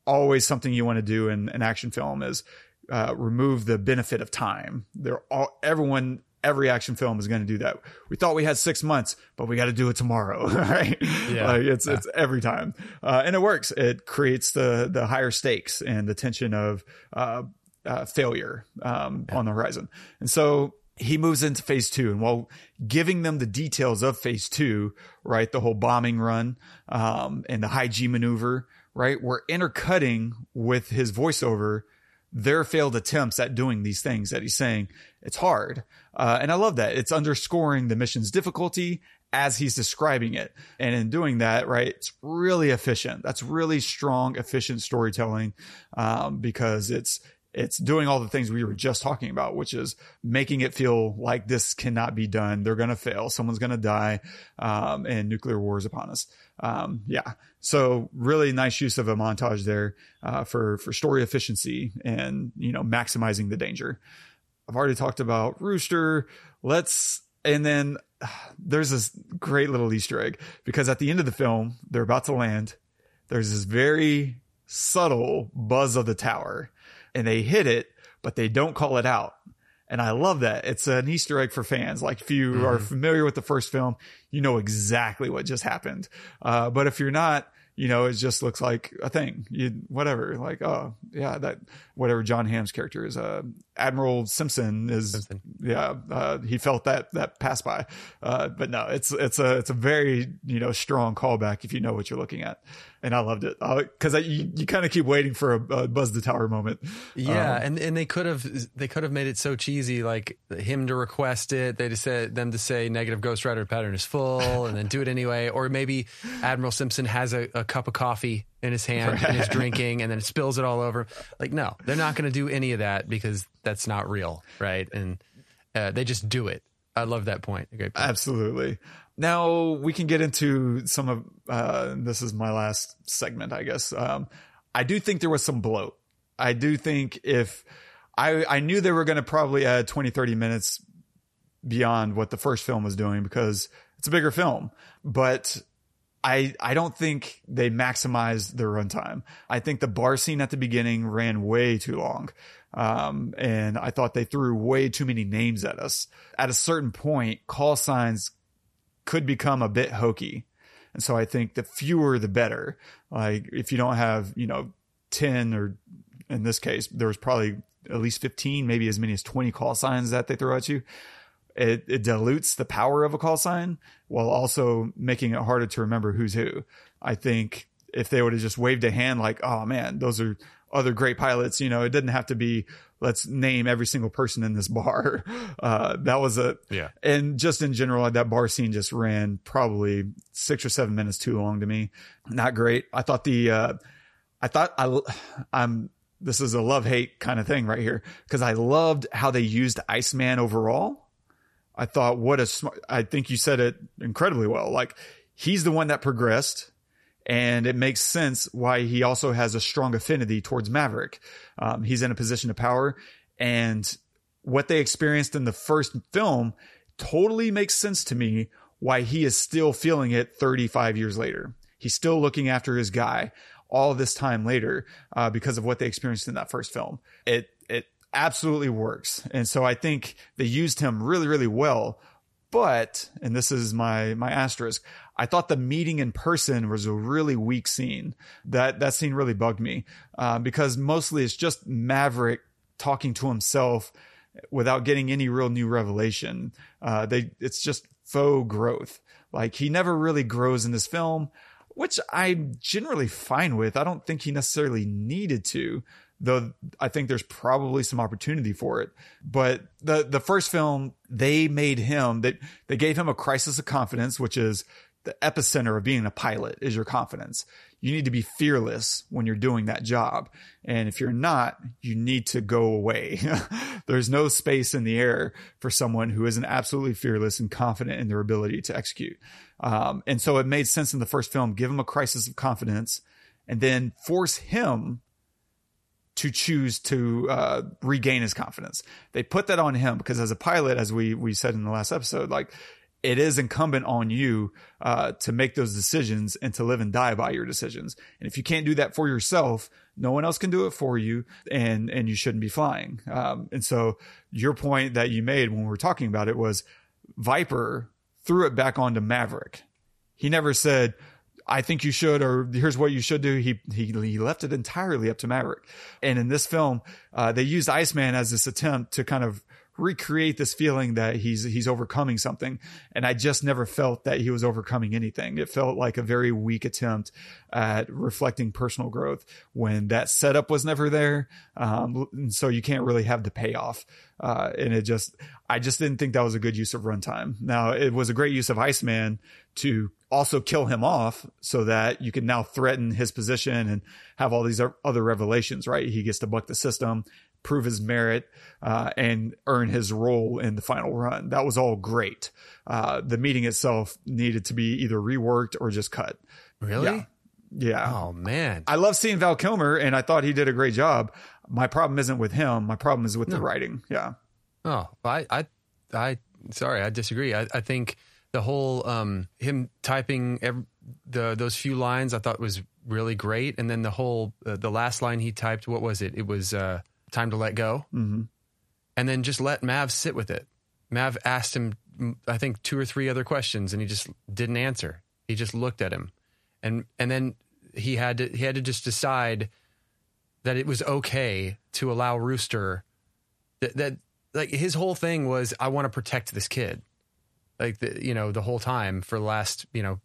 Always something you want to do in an action film is, uh, remove the benefit of time. They're all, everyone, every action film is going to do that. We thought we had six months, but we got to do it tomorrow, right? Yeah. Like it's, it's every time. Uh, and it works. It creates the, the higher stakes and the tension of, uh, uh, failure um, on the horizon. And so he moves into phase two. And while giving them the details of phase two, right, the whole bombing run um, and the high G maneuver, right, we're intercutting with his voiceover their failed attempts at doing these things that he's saying. It's hard. Uh, and I love that. It's underscoring the mission's difficulty as he's describing it. And in doing that, right, it's really efficient. That's really strong, efficient storytelling um, because it's it's doing all the things we were just talking about, which is making it feel like this cannot be done. They're going to fail. Someone's going to die. Um, and nuclear war is upon us. Um, yeah. So really nice use of a montage there, uh, for, for story efficiency and, you know, maximizing the danger. I've already talked about Rooster. Let's, and then uh, there's this great little Easter egg because at the end of the film, they're about to land. There's this very subtle buzz of the tower and they hit it, but they don't call it out. And I love that. It's an Easter egg for fans. Like if you are familiar with the first film, you know exactly what just happened. Uh, but if you're not, you know, it just looks like a thing. You whatever, like oh yeah, that whatever Jon Hamm's character is, uh, Admiral Simpson is Simpson. yeah, uh, he felt that that pass by. Uh, but no, it's it's a it's a very you know strong callback if you know what you're looking at, and I loved it because you you kind of keep waiting for a, a buzz the tower moment. Yeah, Um, and and they could have they could have made it so cheesy, like him to request it. They just said them to say negative Ghost Rider pattern is full, and then do it anyway. Or maybe Admiral Simpson has a, a cup of coffee in his hand and is drinking, and then spills it all over. Like, no, they're not going to do any of that because that's not real, right? And uh, they just do it. I love that point. Great point. Absolutely. Now we can get into some of uh, this is my last segment, I guess. Um, I do think there was some bloat. I do think if I I knew they were going to probably add 20, 30 minutes beyond what the first film was doing because it's a bigger film, but I I don't think they maximized the runtime. I think the bar scene at the beginning ran way too long. Um, and I thought they threw way too many names at us. At a certain point, call signs could become a bit hokey. And so I think the fewer the better. Like if you don't have, you know, 10 or in this case, there was probably at least 15, maybe as many as 20 call signs that they throw at you. It, it dilutes the power of a call sign while also making it harder to remember who's who. I think if they would have just waved a hand like, oh man, those are other great pilots, you know, it didn't have to be, let's name every single person in this bar. Uh, that was a, Yeah. and just in general, that bar scene just ran probably six or seven minutes too long to me. Not great. I thought the, uh, I thought I, I'm, this is a love hate kind of thing right here because I loved how they used Iceman overall. I thought, what a smart, I think you said it incredibly well. Like he's the one that progressed and it makes sense why he also has a strong affinity towards Maverick. Um, he's in a position of power and what they experienced in the first film totally makes sense to me why he is still feeling it 35 years later. He's still looking after his guy all this time later uh, because of what they experienced in that first film. It it absolutely works, and so I think they used him really really well. But and this is my my asterisk. I thought the meeting in person was a really weak scene. That that scene really bugged me uh, because mostly it's just Maverick talking to himself without getting any real new revelation. Uh, they it's just faux growth. Like he never really grows in this film, which I'm generally fine with. I don't think he necessarily needed to, though I think there's probably some opportunity for it. But the the first film, they made him that they, they gave him a crisis of confidence, which is the epicenter of being a pilot is your confidence. You need to be fearless when you're doing that job. And if you're not, you need to go away. There's no space in the air for someone who isn't absolutely fearless and confident in their ability to execute. Um, and so it made sense in the first film, give him a crisis of confidence and then force him to choose to uh, regain his confidence. They put that on him because as a pilot, as we we said in the last episode, like it is incumbent on you uh, to make those decisions and to live and die by your decisions. And if you can't do that for yourself, no one else can do it for you, and and you shouldn't be flying. Um, and so your point that you made when we were talking about it was Viper threw it back onto Maverick. He never said, I think you should, or here's what you should do. He, he, he left it entirely up to Maverick. And in this film, uh, they used Iceman as this attempt to kind of recreate this feeling that he's, he's overcoming something. And I just never felt that he was overcoming anything. It felt like a very weak attempt at reflecting personal growth when that setup was never there. Um, and so you can't really have the payoff. Uh, and it just, I just didn't think that was a good use of runtime. Now it was a great use of Iceman to also kill him off so that you can now threaten his position and have all these other revelations, right? He gets to buck the system, prove his merit, uh, and earn his role in the final run. That was all great. Uh, the meeting itself needed to be either reworked or just cut. Really? Yeah. Yeah. Oh man. I love seeing Val Kilmer and I thought he did a great job. My problem isn't with him. My problem is with the writing. Yeah. Oh, I, I, I, sorry, I disagree. I, I think the whole um, him typing every, the those few lines I thought was really great, and then the whole uh, the last line he typed, what was it? It was uh, time to let go, mm-hmm. and then just let Mav sit with it. Mav asked him, I think, two or three other questions, and he just didn't answer. He just looked at him, and and then he had to he had to just decide that it was okay to allow Rooster that that like his whole thing was I want to protect this kid like the, you know the whole time for the last you know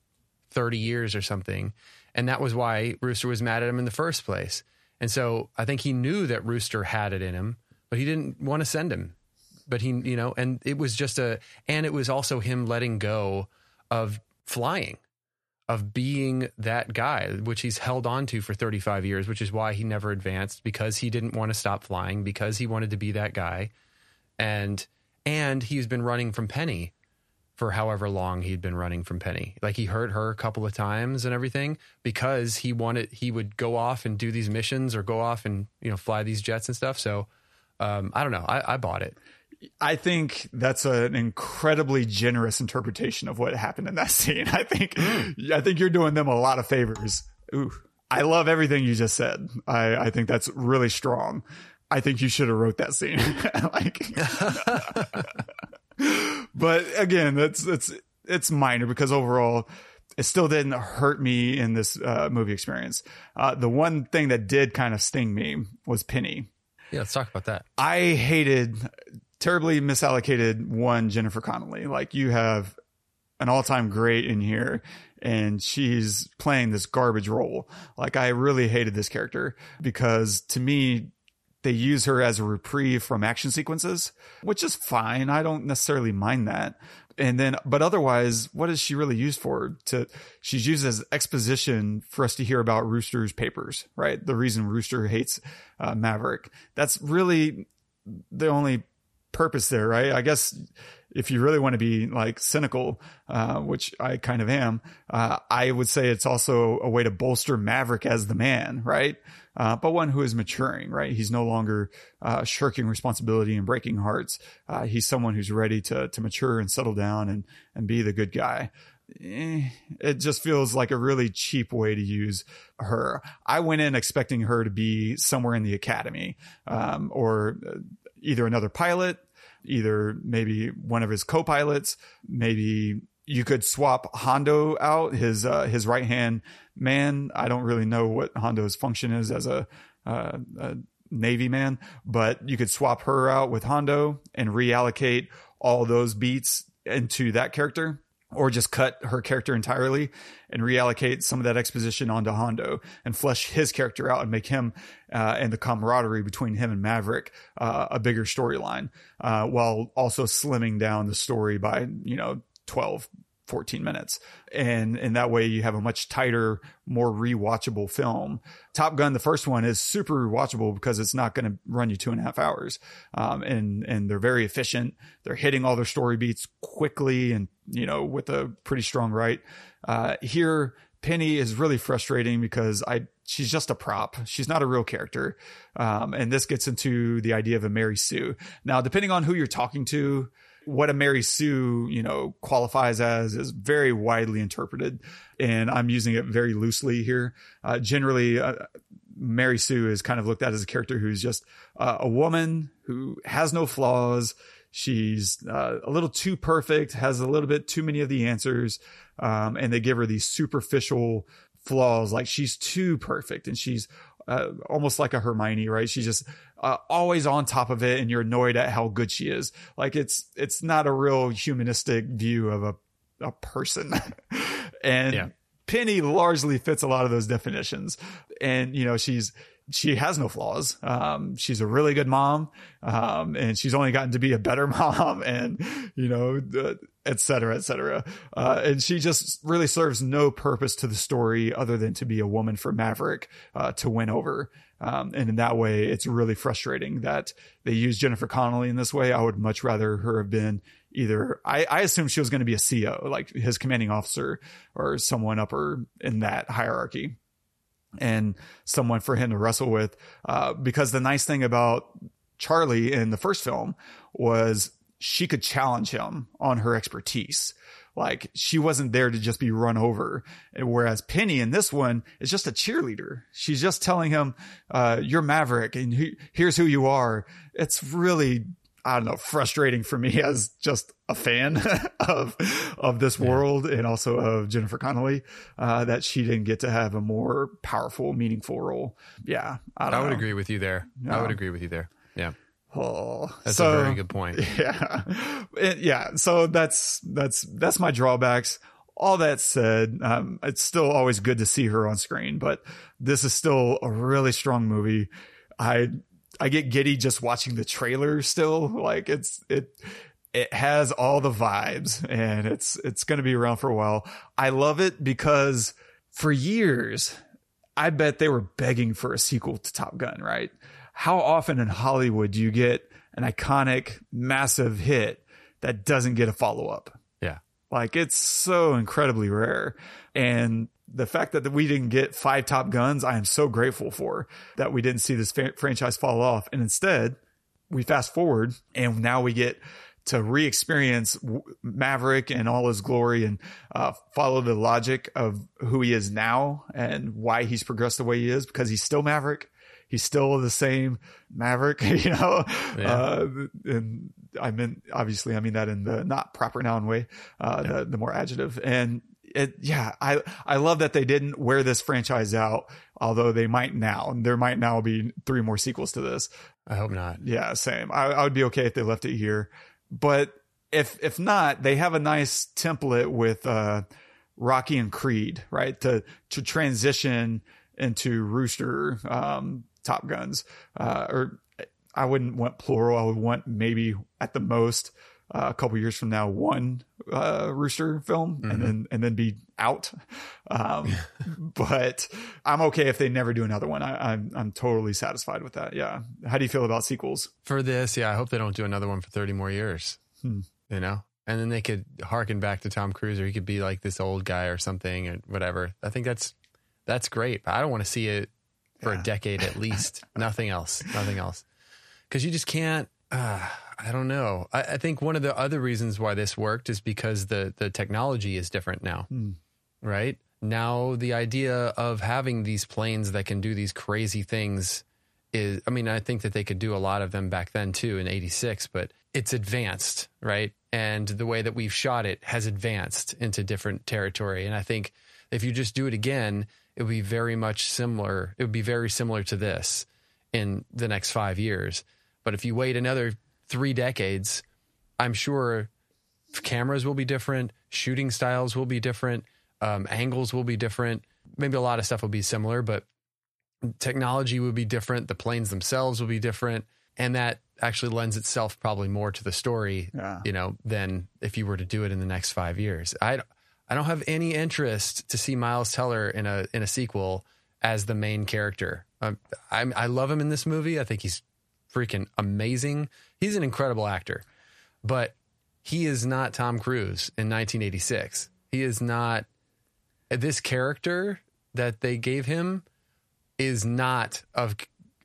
30 years or something and that was why Rooster was mad at him in the first place and so I think he knew that Rooster had it in him but he didn't want to send him. But he you know and it was just a and it was also him letting go of flying of being that guy which he's held on to for 35 years which is why he never advanced because he didn't want to stop flying because he wanted to be that guy. And and he's been running from Penny for however long he'd been running from Penny. Like he hurt her a couple of times and everything because he wanted he would go off and do these missions or go off and you know fly these jets and stuff. So um, I don't know. I, I bought it. I think that's an incredibly generous interpretation of what happened in that scene. I think I think you're doing them a lot of favors. Ooh. I love everything you just said. I, I think that's really strong. I think you should have wrote that scene. like but again, that's that's it's minor because overall, it still didn't hurt me in this uh, movie experience. Uh, the one thing that did kind of sting me was Penny. Yeah, let's talk about that. I hated terribly misallocated one Jennifer Connelly. Like you have an all time great in here. And she's playing this garbage role. Like, I really hated this character because to me, they use her as a reprieve from action sequences, which is fine. I don't necessarily mind that. And then, but otherwise, what is she really used for? To she's used as exposition for us to hear about Rooster's papers, right? The reason Rooster hates uh, Maverick. That's really the only purpose there, right? I guess if you really want to be like cynical, uh, which I kind of am, uh, I would say it's also a way to bolster Maverick as the man, right? Uh, but one who is maturing, right? He's no longer uh, shirking responsibility and breaking hearts. Uh, he's someone who's ready to to mature and settle down and and be the good guy. Eh, it just feels like a really cheap way to use her. I went in expecting her to be somewhere in the academy, um, or uh, either another pilot either maybe one of his co-pilots, maybe you could swap Hondo out, his uh, his right hand man. I don't really know what Hondo's function is as a, uh, a Navy man, but you could swap her out with Hondo and reallocate all those beats into that character or just cut her character entirely and reallocate some of that exposition onto Hondo and flesh his character out and make him uh, and the camaraderie between him and Maverick uh, a bigger storyline, uh, while also slimming down the story by you know 12 14 minutes. And in that way, you have a much tighter, more rewatchable film. Top Gun, the first one, is super rewatchable because it's not going to run you two and a half hours. Um, and, and they're very efficient. They're hitting all their story beats quickly and, you know, with a pretty strong right. Uh, here, Penny is really frustrating because I she's just a prop. She's not a real character. Um, and this gets into the idea of a Mary Sue. Now, depending on who you're talking to, what a Mary Sue, you know, qualifies as is very widely interpreted. And I'm using it very loosely here. Uh, generally, uh, Mary Sue is kind of looked at as a character who's just uh, a woman who has no flaws. She's uh, a little too perfect, has a little bit too many of the answers. Um, and they give her these superficial flaws, like she's too perfect and she's uh, almost like a Hermione, right? She's just uh, always on top of it, and you're annoyed at how good she is. Like it's it's not a real humanistic view of a a person, and yeah. Penny largely fits a lot of those definitions. And you know, she's she has no flaws. Um, she's a really good mom. Um, and she's only gotten to be a better mom and, you know, et cetera, et cetera. Uh, and she just really serves no purpose to the story other than to be a woman for Maverick, uh, to win over. Um, and in that way, it's really frustrating that they use Jennifer Connelly in this way. I would much rather her have been either, I, I assumed she was going to be a CO, like his commanding officer or someone upper in that hierarchy and someone for him to wrestle with. Uh, because the nice thing about Charlie in the first film was she could challenge him on her expertise. Like she wasn't there to just be run over. Whereas Penny in this one is just a cheerleader. She's just telling him, uh, you're Maverick and he, here's who you are. It's really I don't know, frustrating for me as just a fan of of this yeah. world and also of Jennifer Connelly uh, that she didn't get to have a more powerful, meaningful role. Yeah, I, I would agree with you there. I would agree with you there. Oh, that's so, a very good point. Yeah, it, yeah. So that's that's that's my drawbacks. All that said, um, it's still always good to see her on screen, but this is still a really strong movie. I I get giddy just watching the trailer still. Like it's it it has all the vibes and it's it's going to be around for a while. I love it because for years I bet they were begging for a sequel to Top Gun, right? How often in Hollywood do you get an iconic massive hit that doesn't get a follow-up? Yeah. Like it's so incredibly rare. And the fact that we didn't get five top guns, I am so grateful for that we didn't see this fa- franchise fall off. And instead, we fast forward and now we get to re-experience Maverick and all his glory and uh, follow the logic of who he is now and why he's progressed the way he is because he's still Maverick. He's still the same Maverick, you know. Yeah. Uh, and I mean, obviously, I mean that in the not proper noun way, uh, yeah. the, the more adjective. And it, yeah, I, I love that they didn't wear this franchise out, although they might now. There might now be three more sequels to this. I hope not. Yeah, same. I, I would be okay if they left it here, but if if not, they have a nice template with uh, Rocky and Creed, right? To to transition into Rooster um, Top Guns, uh, or I wouldn't want plural. I would want maybe at the most uh, a couple years from now one uh, Rooster film, and then and then be out. Um, but I'm okay if they never do another one. I, I'm I'm totally satisfied with that. Yeah. How do you feel about sequels? For this, yeah, I hope they don't do another one for 30 more years. Hmm. You know? And then they could harken back to Tom Cruise or he could be like this old guy or something or whatever. I think that's that's great. But I don't want to see it for a decade at least. nothing else. Nothing else. Because you just can't uh, I don't know. I, I think one of the other reasons why this worked is because the the technology is different now. Right? Now the idea of having these planes that can do these crazy things is I mean, I think that they could do a lot of them back then too in 86, but it's advanced, right? And the way that we've shot it has advanced into different territory. And I think if you just do it again, it would be very much similar. It would be very similar to this in the next five years. But if you wait another three decades, I'm sure cameras will be different, shooting styles will be different, um, angles will be different. Maybe a lot of stuff will be similar, but technology would be different. The planes themselves will be different. And that actually lends itself probably more to the story, Yeah. you know, than if you were to do it in the next five years. I, I don't have any interest to see Miles Teller in a in a sequel as the main character. Um, I I love him in this movie. I think he's freaking amazing. He's an incredible actor, but he is not Tom Cruise in 1986. He is not this character that they gave him is not of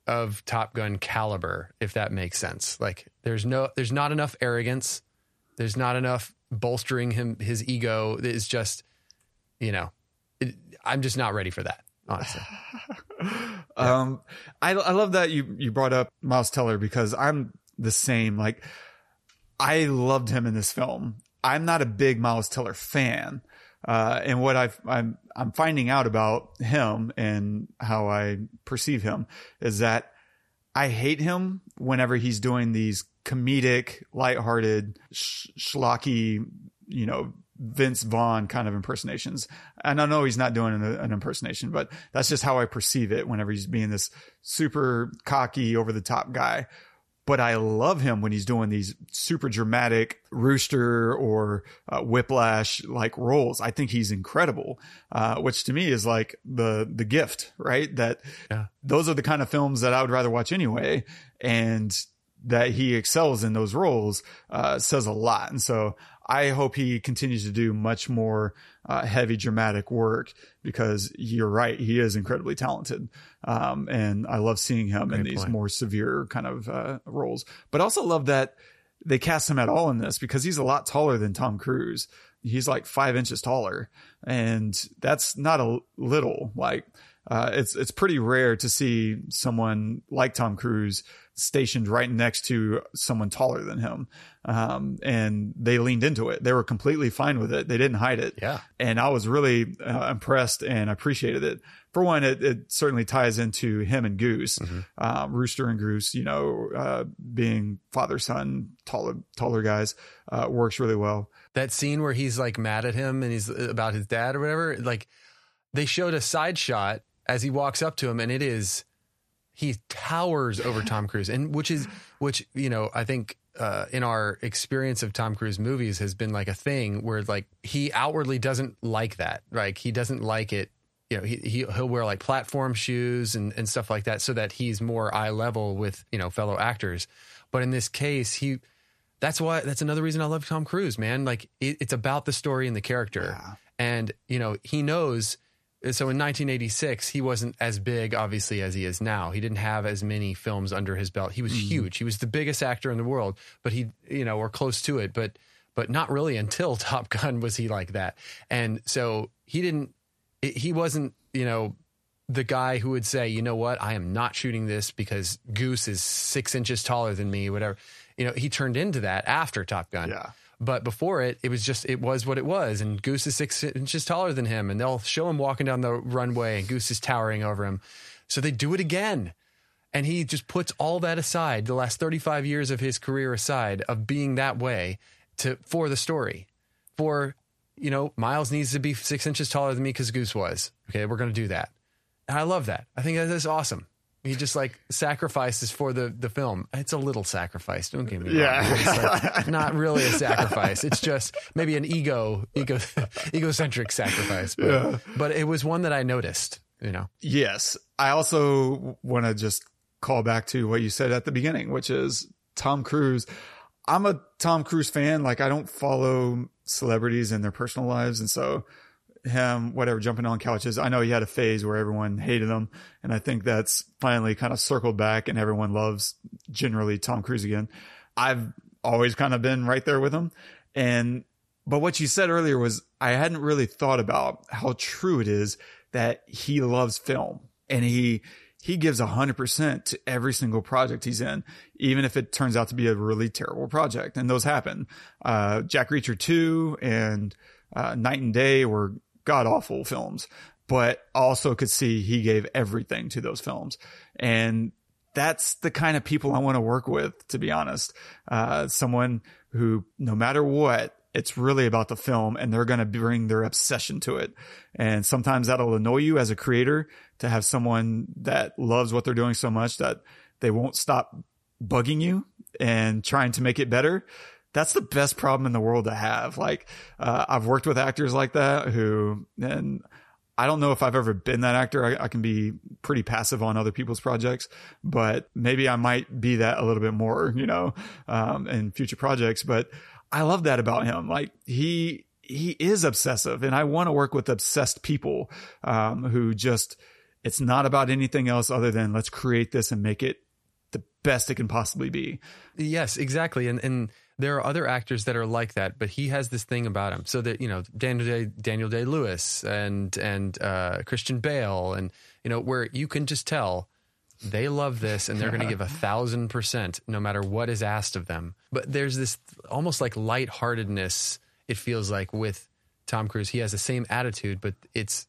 of Top Gun caliber, if that makes sense. Like there's no there's not enough arrogance. There's not enough bolstering him his ego. is just, you know, it, I'm just not ready for that, honestly. Um, I I love that you you brought up Miles Teller because I'm the same. Like, I loved him in this film. I'm not a big Miles Teller fan, uh, and what I've, I'm I'm finding out about him and how I perceive him is that I hate him whenever he's doing these comedic, lighthearted, sh- schlocky, you know, Vince Vaughn kind of impersonations. And I know he's not doing an, an impersonation, but that's just how I perceive it whenever he's being this super cocky, over the top guy. But I love him when he's doing these super dramatic rooster or uh, whiplash like roles. I think he's incredible, uh, which to me is like the the gift, right? That Yeah. those are the kind of films that I would rather watch anyway. And that he excels in those roles uh, says a lot. And so I hope he continues to do much more uh, heavy dramatic work because you're right, he is incredibly talented, um, and I love seeing him in these point. more severe kind of uh, roles. But I also love that they cast him at all in this because he's a lot taller than Tom Cruise. He's like five inches taller, and that's not a little. Like uh, it's it's pretty rare to see someone like Tom Cruise stationed right next to someone taller than him. Um, and they leaned into it. They were completely fine with it. They didn't hide it. Yeah. And I was really uh, impressed and appreciated it. For one, it, it certainly ties into him and Goose, uh, Rooster and Goose, you know, uh, being father son, taller, taller guys, uh, works really well. that scene where he's like mad at him and he's uh, about his dad or whatever like they showed a side shot as he walks up to him and it is he towers over Tom Cruise and which is which you know I think uh, in our experience of Tom Cruise movies has been like a thing where like he outwardly doesn't like that like he doesn't like it you know he, he he'll wear like platform shoes and and stuff like that so that he's more eye level with you know fellow actors but in this case he that's why that's another reason I love Tom Cruise, man. Like it, it's about the story and the character. And you know, he knows Uh, so in 1986 he wasn't as big obviously as he is now. He didn't have as many films under his belt. He was mm-hmm. huge. He was the biggest actor in the world, but he you know, or close to it, but but not really until Top Gun was he like that. And so he didn't he wasn't, you know, the guy who would say, you know what, I am not shooting this because Goose is six inches taller than me, whatever. You know, he turned into that after Top Gun. Yeah. But before it, it was just, it was what it was. And Goose is six inches taller than him. And they'll show him walking down the runway and Goose is towering over him. So they do it again. And he just puts all that aside, the last 35 years of his career aside, of being that way to for the story. For you know, Miles needs to be six inches taller than me because Goose was. Okay, we're to do that. And I love that. I think that is awesome. He just like sacrifices for the the film. It's a little sacrifice. Don't get me wrong. Yeah. It's like not really a sacrifice. It's just maybe an ego ego egocentric sacrifice. But, but it was one that I noticed. You know. Yes. I also want to just call back to what you said at the beginning, which is Tom Cruise. I'm a Tom Cruise fan. Like I don't follow celebrities and their personal lives. And so him, whatever, jumping on couches. I know he had a phase where everyone hated him. And I think that's finally kind of circled back and everyone loves generally Tom Cruise again. I've always kind of been right there with him. And, but what you said earlier was I hadn't really thought about how true it is that he loves film and he, he gives a 100% to every single project he's in, even if it turns out to be a really terrible project. And those happen. Uh, Jack Reacher 2 and uh, Knight and Day were god awful films, but also could see he gave everything to those films. And that's the kind of people I want to work with, to be honest. Uh, someone who, no matter what, it's really about the film and they're going to bring their obsession to it. And sometimes that'll annoy you as a creator to have someone that loves what they're doing so much that they won't stop bugging you and trying to make it better. That's the best problem in the world to have. Like, uh, I've worked with actors like that who, and I don't know if I've ever been that actor. I, I, can be pretty passive on other people's projects, but maybe I might be that a little bit more, you know, um, in future projects. But I love that about him. Like he, he is obsessive and I want to work with obsessed people, um, who just, it's not about anything else other than let's create this and make it the best it can possibly be. Yes, exactly. And, and, there are other actors that are like that, but he has this thing about him. So that you know Daniel Day Daniel Day Lewis and and uh, Christian Bale, and you know where you can just tell they love this and they're going to give a thousand percent no matter what is asked of them. But there's this almost like lightheartedness. It feels like with Tom Cruise, he has the same attitude, but it's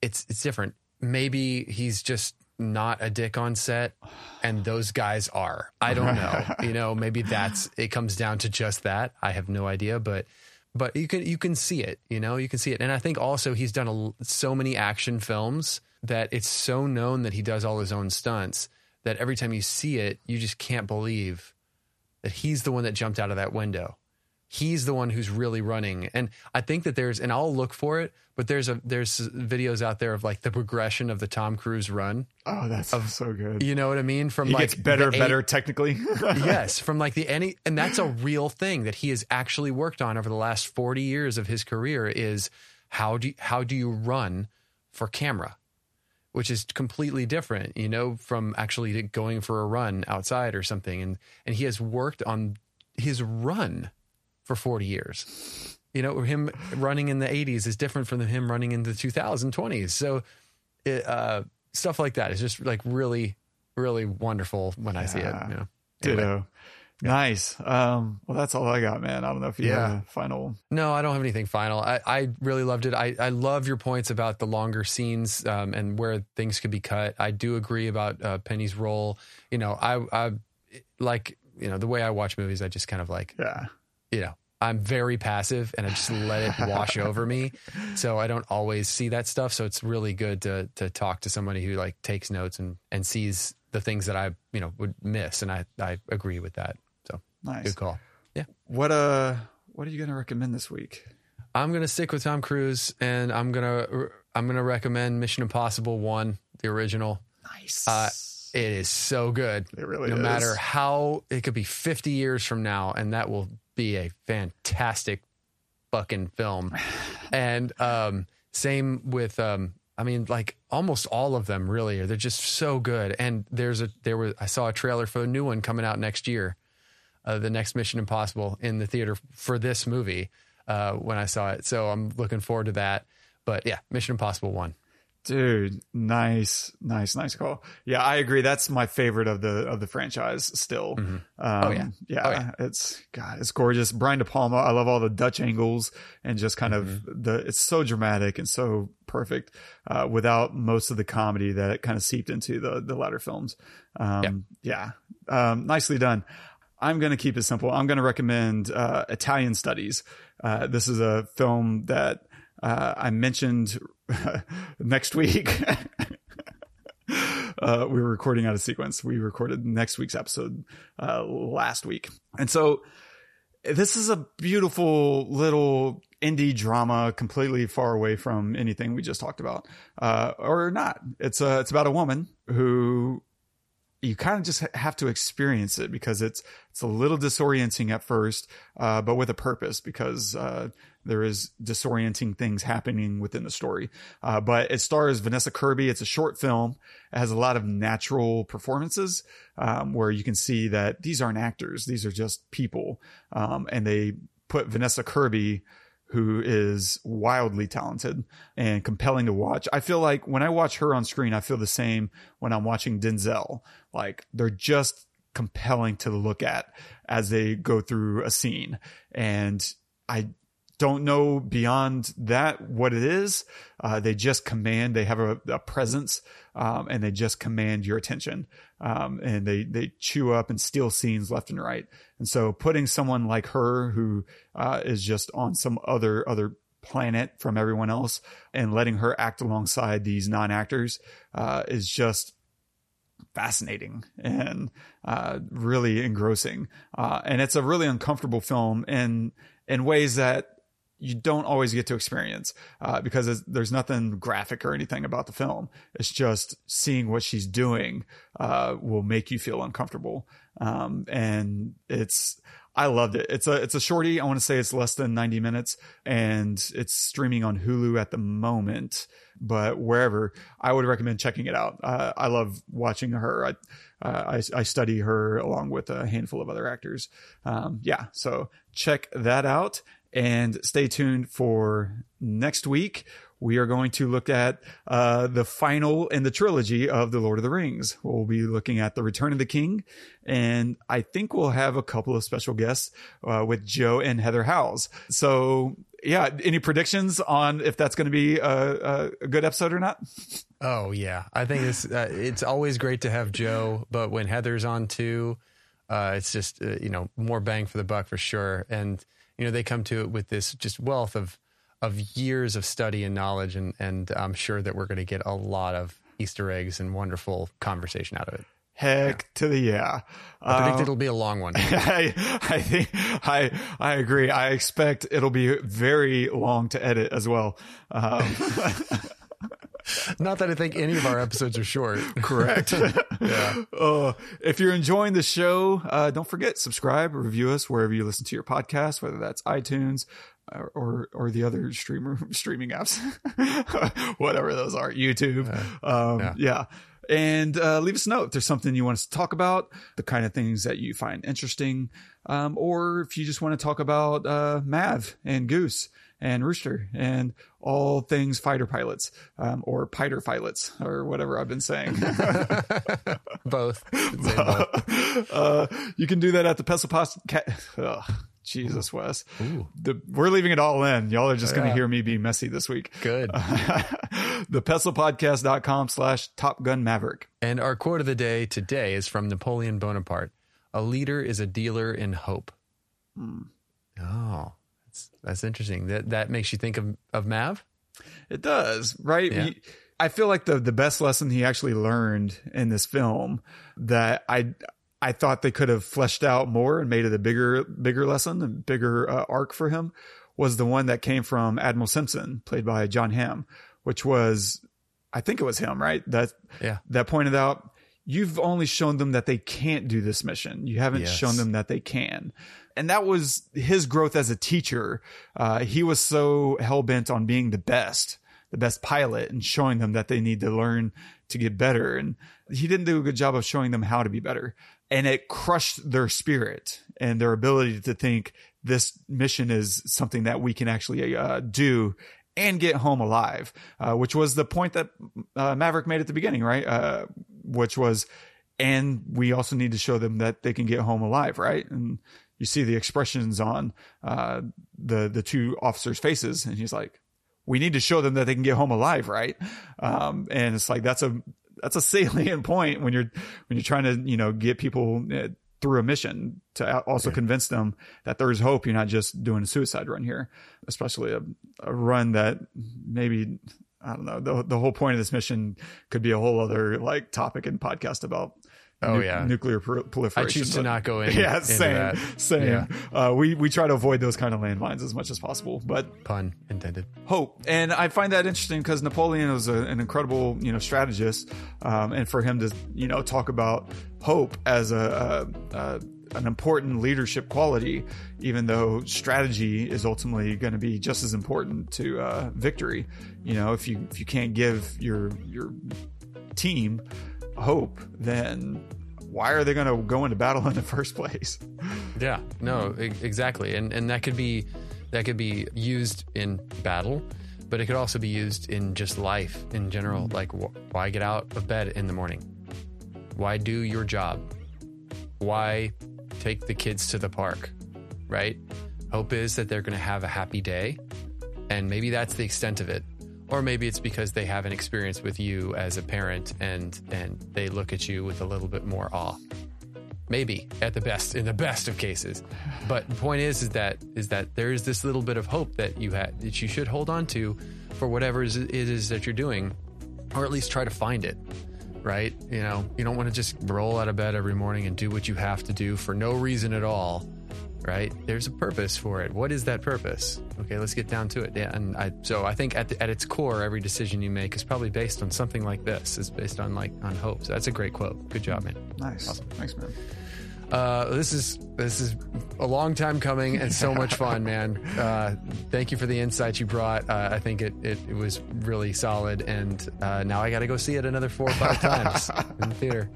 it's it's different. Maybe he's just not a dick on set and those guys are. I don't know. you know, maybe that's it comes down to just that. I have no idea, but but you can you can see it, you know, you can see it. And I think also he's done a, so many action films that it's so known that he does all his own stunts that every time you see it, you just can't believe that he's the one that jumped out of that window he's the one who's really running. And I think that there's, and I'll look for it, but there's a there's videos out there of like the progression of the Tom Cruise run. Oh, that's of, so good. You know what I mean? From he like gets better, better technically. yes, from like the any, and that's a real thing that he has actually worked on over the last forty years of his career. Is how do you, how do you run for camera? Which is completely different, you know, from actually going for a run outside or something. And and he has worked on his run for 40 years. You know, him running in the 80s is different from him running in the 2020s. So, it, uh, stuff like that is just like really, really wonderful when I see it. You know? Anyway. Ditto. Yeah. Nice. Um, well, that's all I got, man. I don't know if you yeah. have a final. No, I don't have anything final. I, I really loved it. I, I love your points about the longer scenes um, and where things could be cut. I do agree about uh, Penny's role. You know, I, I like, you know, the way I watch movies, I just kind of like, yeah you know, I'm very passive and I just let it wash over me. So I don't always see that stuff. So it's really good to to talk to somebody who like takes notes and and sees the things that I, you know, would miss and I I agree with that. So nice. Good call. Yeah. What uh what are you to recommend this week? I'm to stick with Tom Cruise and I'm to I'm to recommend Mission Impossible 1, the original. Nice. Uh, it is so good. It really no is. matter how it could be 50 years from now and that will be a fantastic fucking film. and um, same with um, I mean, like almost all of them really are. they're just so good. And there's a there was I saw a trailer for a new one coming out next year, uh, the next Mission Impossible in the theater for this movie uh, when I saw it. So I'm looking forward to that. But yeah, Mission Impossible one. Dude, nice, nice, nice call. Yeah, I agree. That's my favorite of the of the franchise still. Mm-hmm. Um, oh yeah, yeah, oh, yeah. It's God, it's gorgeous. Brian De Palma. I love all the Dutch angles and just kind mm-hmm. of the. It's so dramatic and so perfect, uh, without most of the comedy that it kind of seeped into the the latter films. Um, yeah, yeah. Um, nicely done. I'm going to keep it simple. I'm going to recommend uh, Italian Studies. Uh, this is a film that uh, I mentioned next week. uh, we were recording out of sequence. We recorded next week's episode uh, last week. And so this is a beautiful little indie drama completely far away from anything we just talked about uh, or not it's a, it's about a woman who you kind of just have to experience it because it's it's a little disorienting at first, uh, but with a purpose because uh, there is disorienting things happening within the story. Uh, but it stars Vanessa Kirby. It's a short film. It has a lot of natural performances um, where you can see that these aren't actors; these are just people, um, and they put Vanessa Kirby who is wildly talented and compelling to watch. I feel like when I watch her on screen, I feel the same when I'm watching Denzel. Like they're just compelling to look at as they go through a scene. And I don't know beyond that what it is. Uh, they just command, they have a, a presence, um, and they just command your attention. Um, and they, they chew up and steal scenes left and right. And so putting someone like her who, uh, is just on some other, other planet from everyone else and letting her act alongside these non-actors, uh, is just fascinating and, uh, really engrossing. Uh, and it's a really uncomfortable film in, in ways that you don't always get to experience uh, because there's nothing graphic or anything about the film. It's just seeing what she's doing uh, will make you feel uncomfortable, um, and it's. I loved it. It's a it's a shorty. I want to say it's less than 90 minutes and it's streaming on Hulu at the moment, but wherever I would recommend checking it out. Uh, I love watching her. I, uh, I, I study her along with a handful of other actors. Um, yeah, so check that out. And stay tuned for next week. We are going to look at uh, the final in the trilogy of The Lord of the Rings. We'll be looking at The Return of the King. And I think we'll have a couple of special guests uh, with Joe and Heather Howes. So, yeah, any predictions on if that's going to be a, a, good episode or not? Oh, yeah. I think it's, uh, it's always great to have Joe, but when Heather's on too, uh, it's just, uh, you know, more bang for the buck for sure. And, you know, they come to it with this just wealth of of years of study and knowledge, and and I'm sure that we're going to get a lot of Easter eggs and wonderful conversation out of it. Heck yeah. to the yeah! I predict um, it'll be a long one. I, I think I I agree. I expect it'll be very long to edit as well. Um, Not that I think any of our episodes are short. Correct. yeah. Uh, if you're enjoying the show, uh, don't forget subscribe, review us wherever you listen to your podcast, whether that's iTunes or or, the other streamer streaming apps, whatever those are, YouTube. Um, yeah. yeah. And uh, leave us a note if there's something you want us to talk about, the kind of things that you find interesting, um, or if you just want to talk about uh, Mav and Goose and Rooster and all things fighter pilots um, or fighter pilots or whatever I've been saying. both. both. Uh, you can do that at the Pestle Podcast. Jesus, Wes. The, we're leaving it all in. Y'all are just going to hear me be messy this week. Good. the PestlePodcast.com slash Top Gun Maverick. And our quote of the day today is from Napoleon Bonaparte. A leader is a dealer in hope. Hmm. Oh, that's that's interesting. That that makes you think of of Mav. It does, right? Yeah. I feel like the the best lesson he actually learned in this film that I I thought they could have fleshed out more and made it a bigger bigger lesson, a bigger uh, arc for him was the one that came from Admiral Simpson, played by Jon Hamm, which was I think it was him, right? That yeah. that pointed out you've only shown them that they can't do this mission. You haven't yes. shown them that they can and that was his growth as a teacher. Uh, he was so hell bent on being the best, the best pilot, and showing them that they need to learn to get better. And he didn't do a good job of showing them how to be better. And it crushed their spirit and their ability to think this mission is something that we can actually uh, do and get home alive, uh, which was the point that uh, Maverick made at the beginning, right? Uh, which was, and we also need to show them that they can get home alive, right? And you see the expressions on uh, the the two officers' faces, and he's like, "We need to show them that they can get home alive, right?" Um, and it's like that's a that's a salient point when you're when you're trying to you know get people uh, through a mission to also convince them that there is hope. You're not just doing a suicide run here, especially a, a run that maybe I don't know. The the whole point of this mission could be a whole other like topic and podcast about. Oh, nu- yeah. nuclear pro- proliferation. I choose to not go in- Yeah, same, that. same. Yeah. Uh, we we try to avoid those kind of landmines as much as possible, but Pun intended. hope. And I find that interesting because Napoleon was a, an incredible, you know, strategist. Um, and for him to, you know, talk about hope as a, a, a an important leadership quality, even though strategy is ultimately going to be just as important to uh, victory. You know, if you if you can't give your your team hope, then why are they going to go into battle in the first place? Yeah, no, e- exactly, and and that could be that could be used in battle, but it could also be used in just life in general. Mm-hmm. Like, wh- why get out of bed in the morning? Why do your job? Why take the kids to the park? Right? Hope is that they're going to have a happy day, and maybe that's the extent of it. Or maybe it's because they have an experience with you as a parent, and and they look at you with a little bit more awe. Maybe at the best in the best of cases. But the point is is that is that there is this little bit of hope that you had that you should hold on to for whatever it is- it is that you're doing or at least try to find it right? You know you don't want to just roll out of bed every morning and do what you have to do for no reason at all right? There's a purpose for it. What is that purpose? Okay let's get down to it. Yeah and i so i think at, the, at its core every decision you make is probably based on something like this It's based on like on hope. So that's a great quote. Good job man. Nice, Awesome. thanks, man. Uh, this is this is a long time coming and so much fun, man. Uh, thank you for the insights you brought. Uh, I think it, it, it was really solid, and uh, now I got to go see it another four or five times in the theater.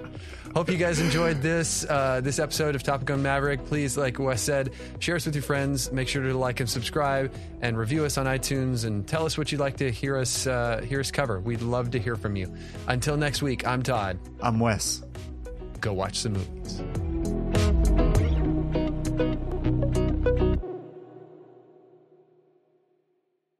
Hope you guys enjoyed this uh, this episode of Top Gun Maverick. Please, like Wes said, share us with your friends. Make sure to like and subscribe, and review us on iTunes, and tell us what you'd like to hear us uh, hear us cover. We'd love to hear from you. Until next week, I'm Todd. I'm Wes go watch some movies.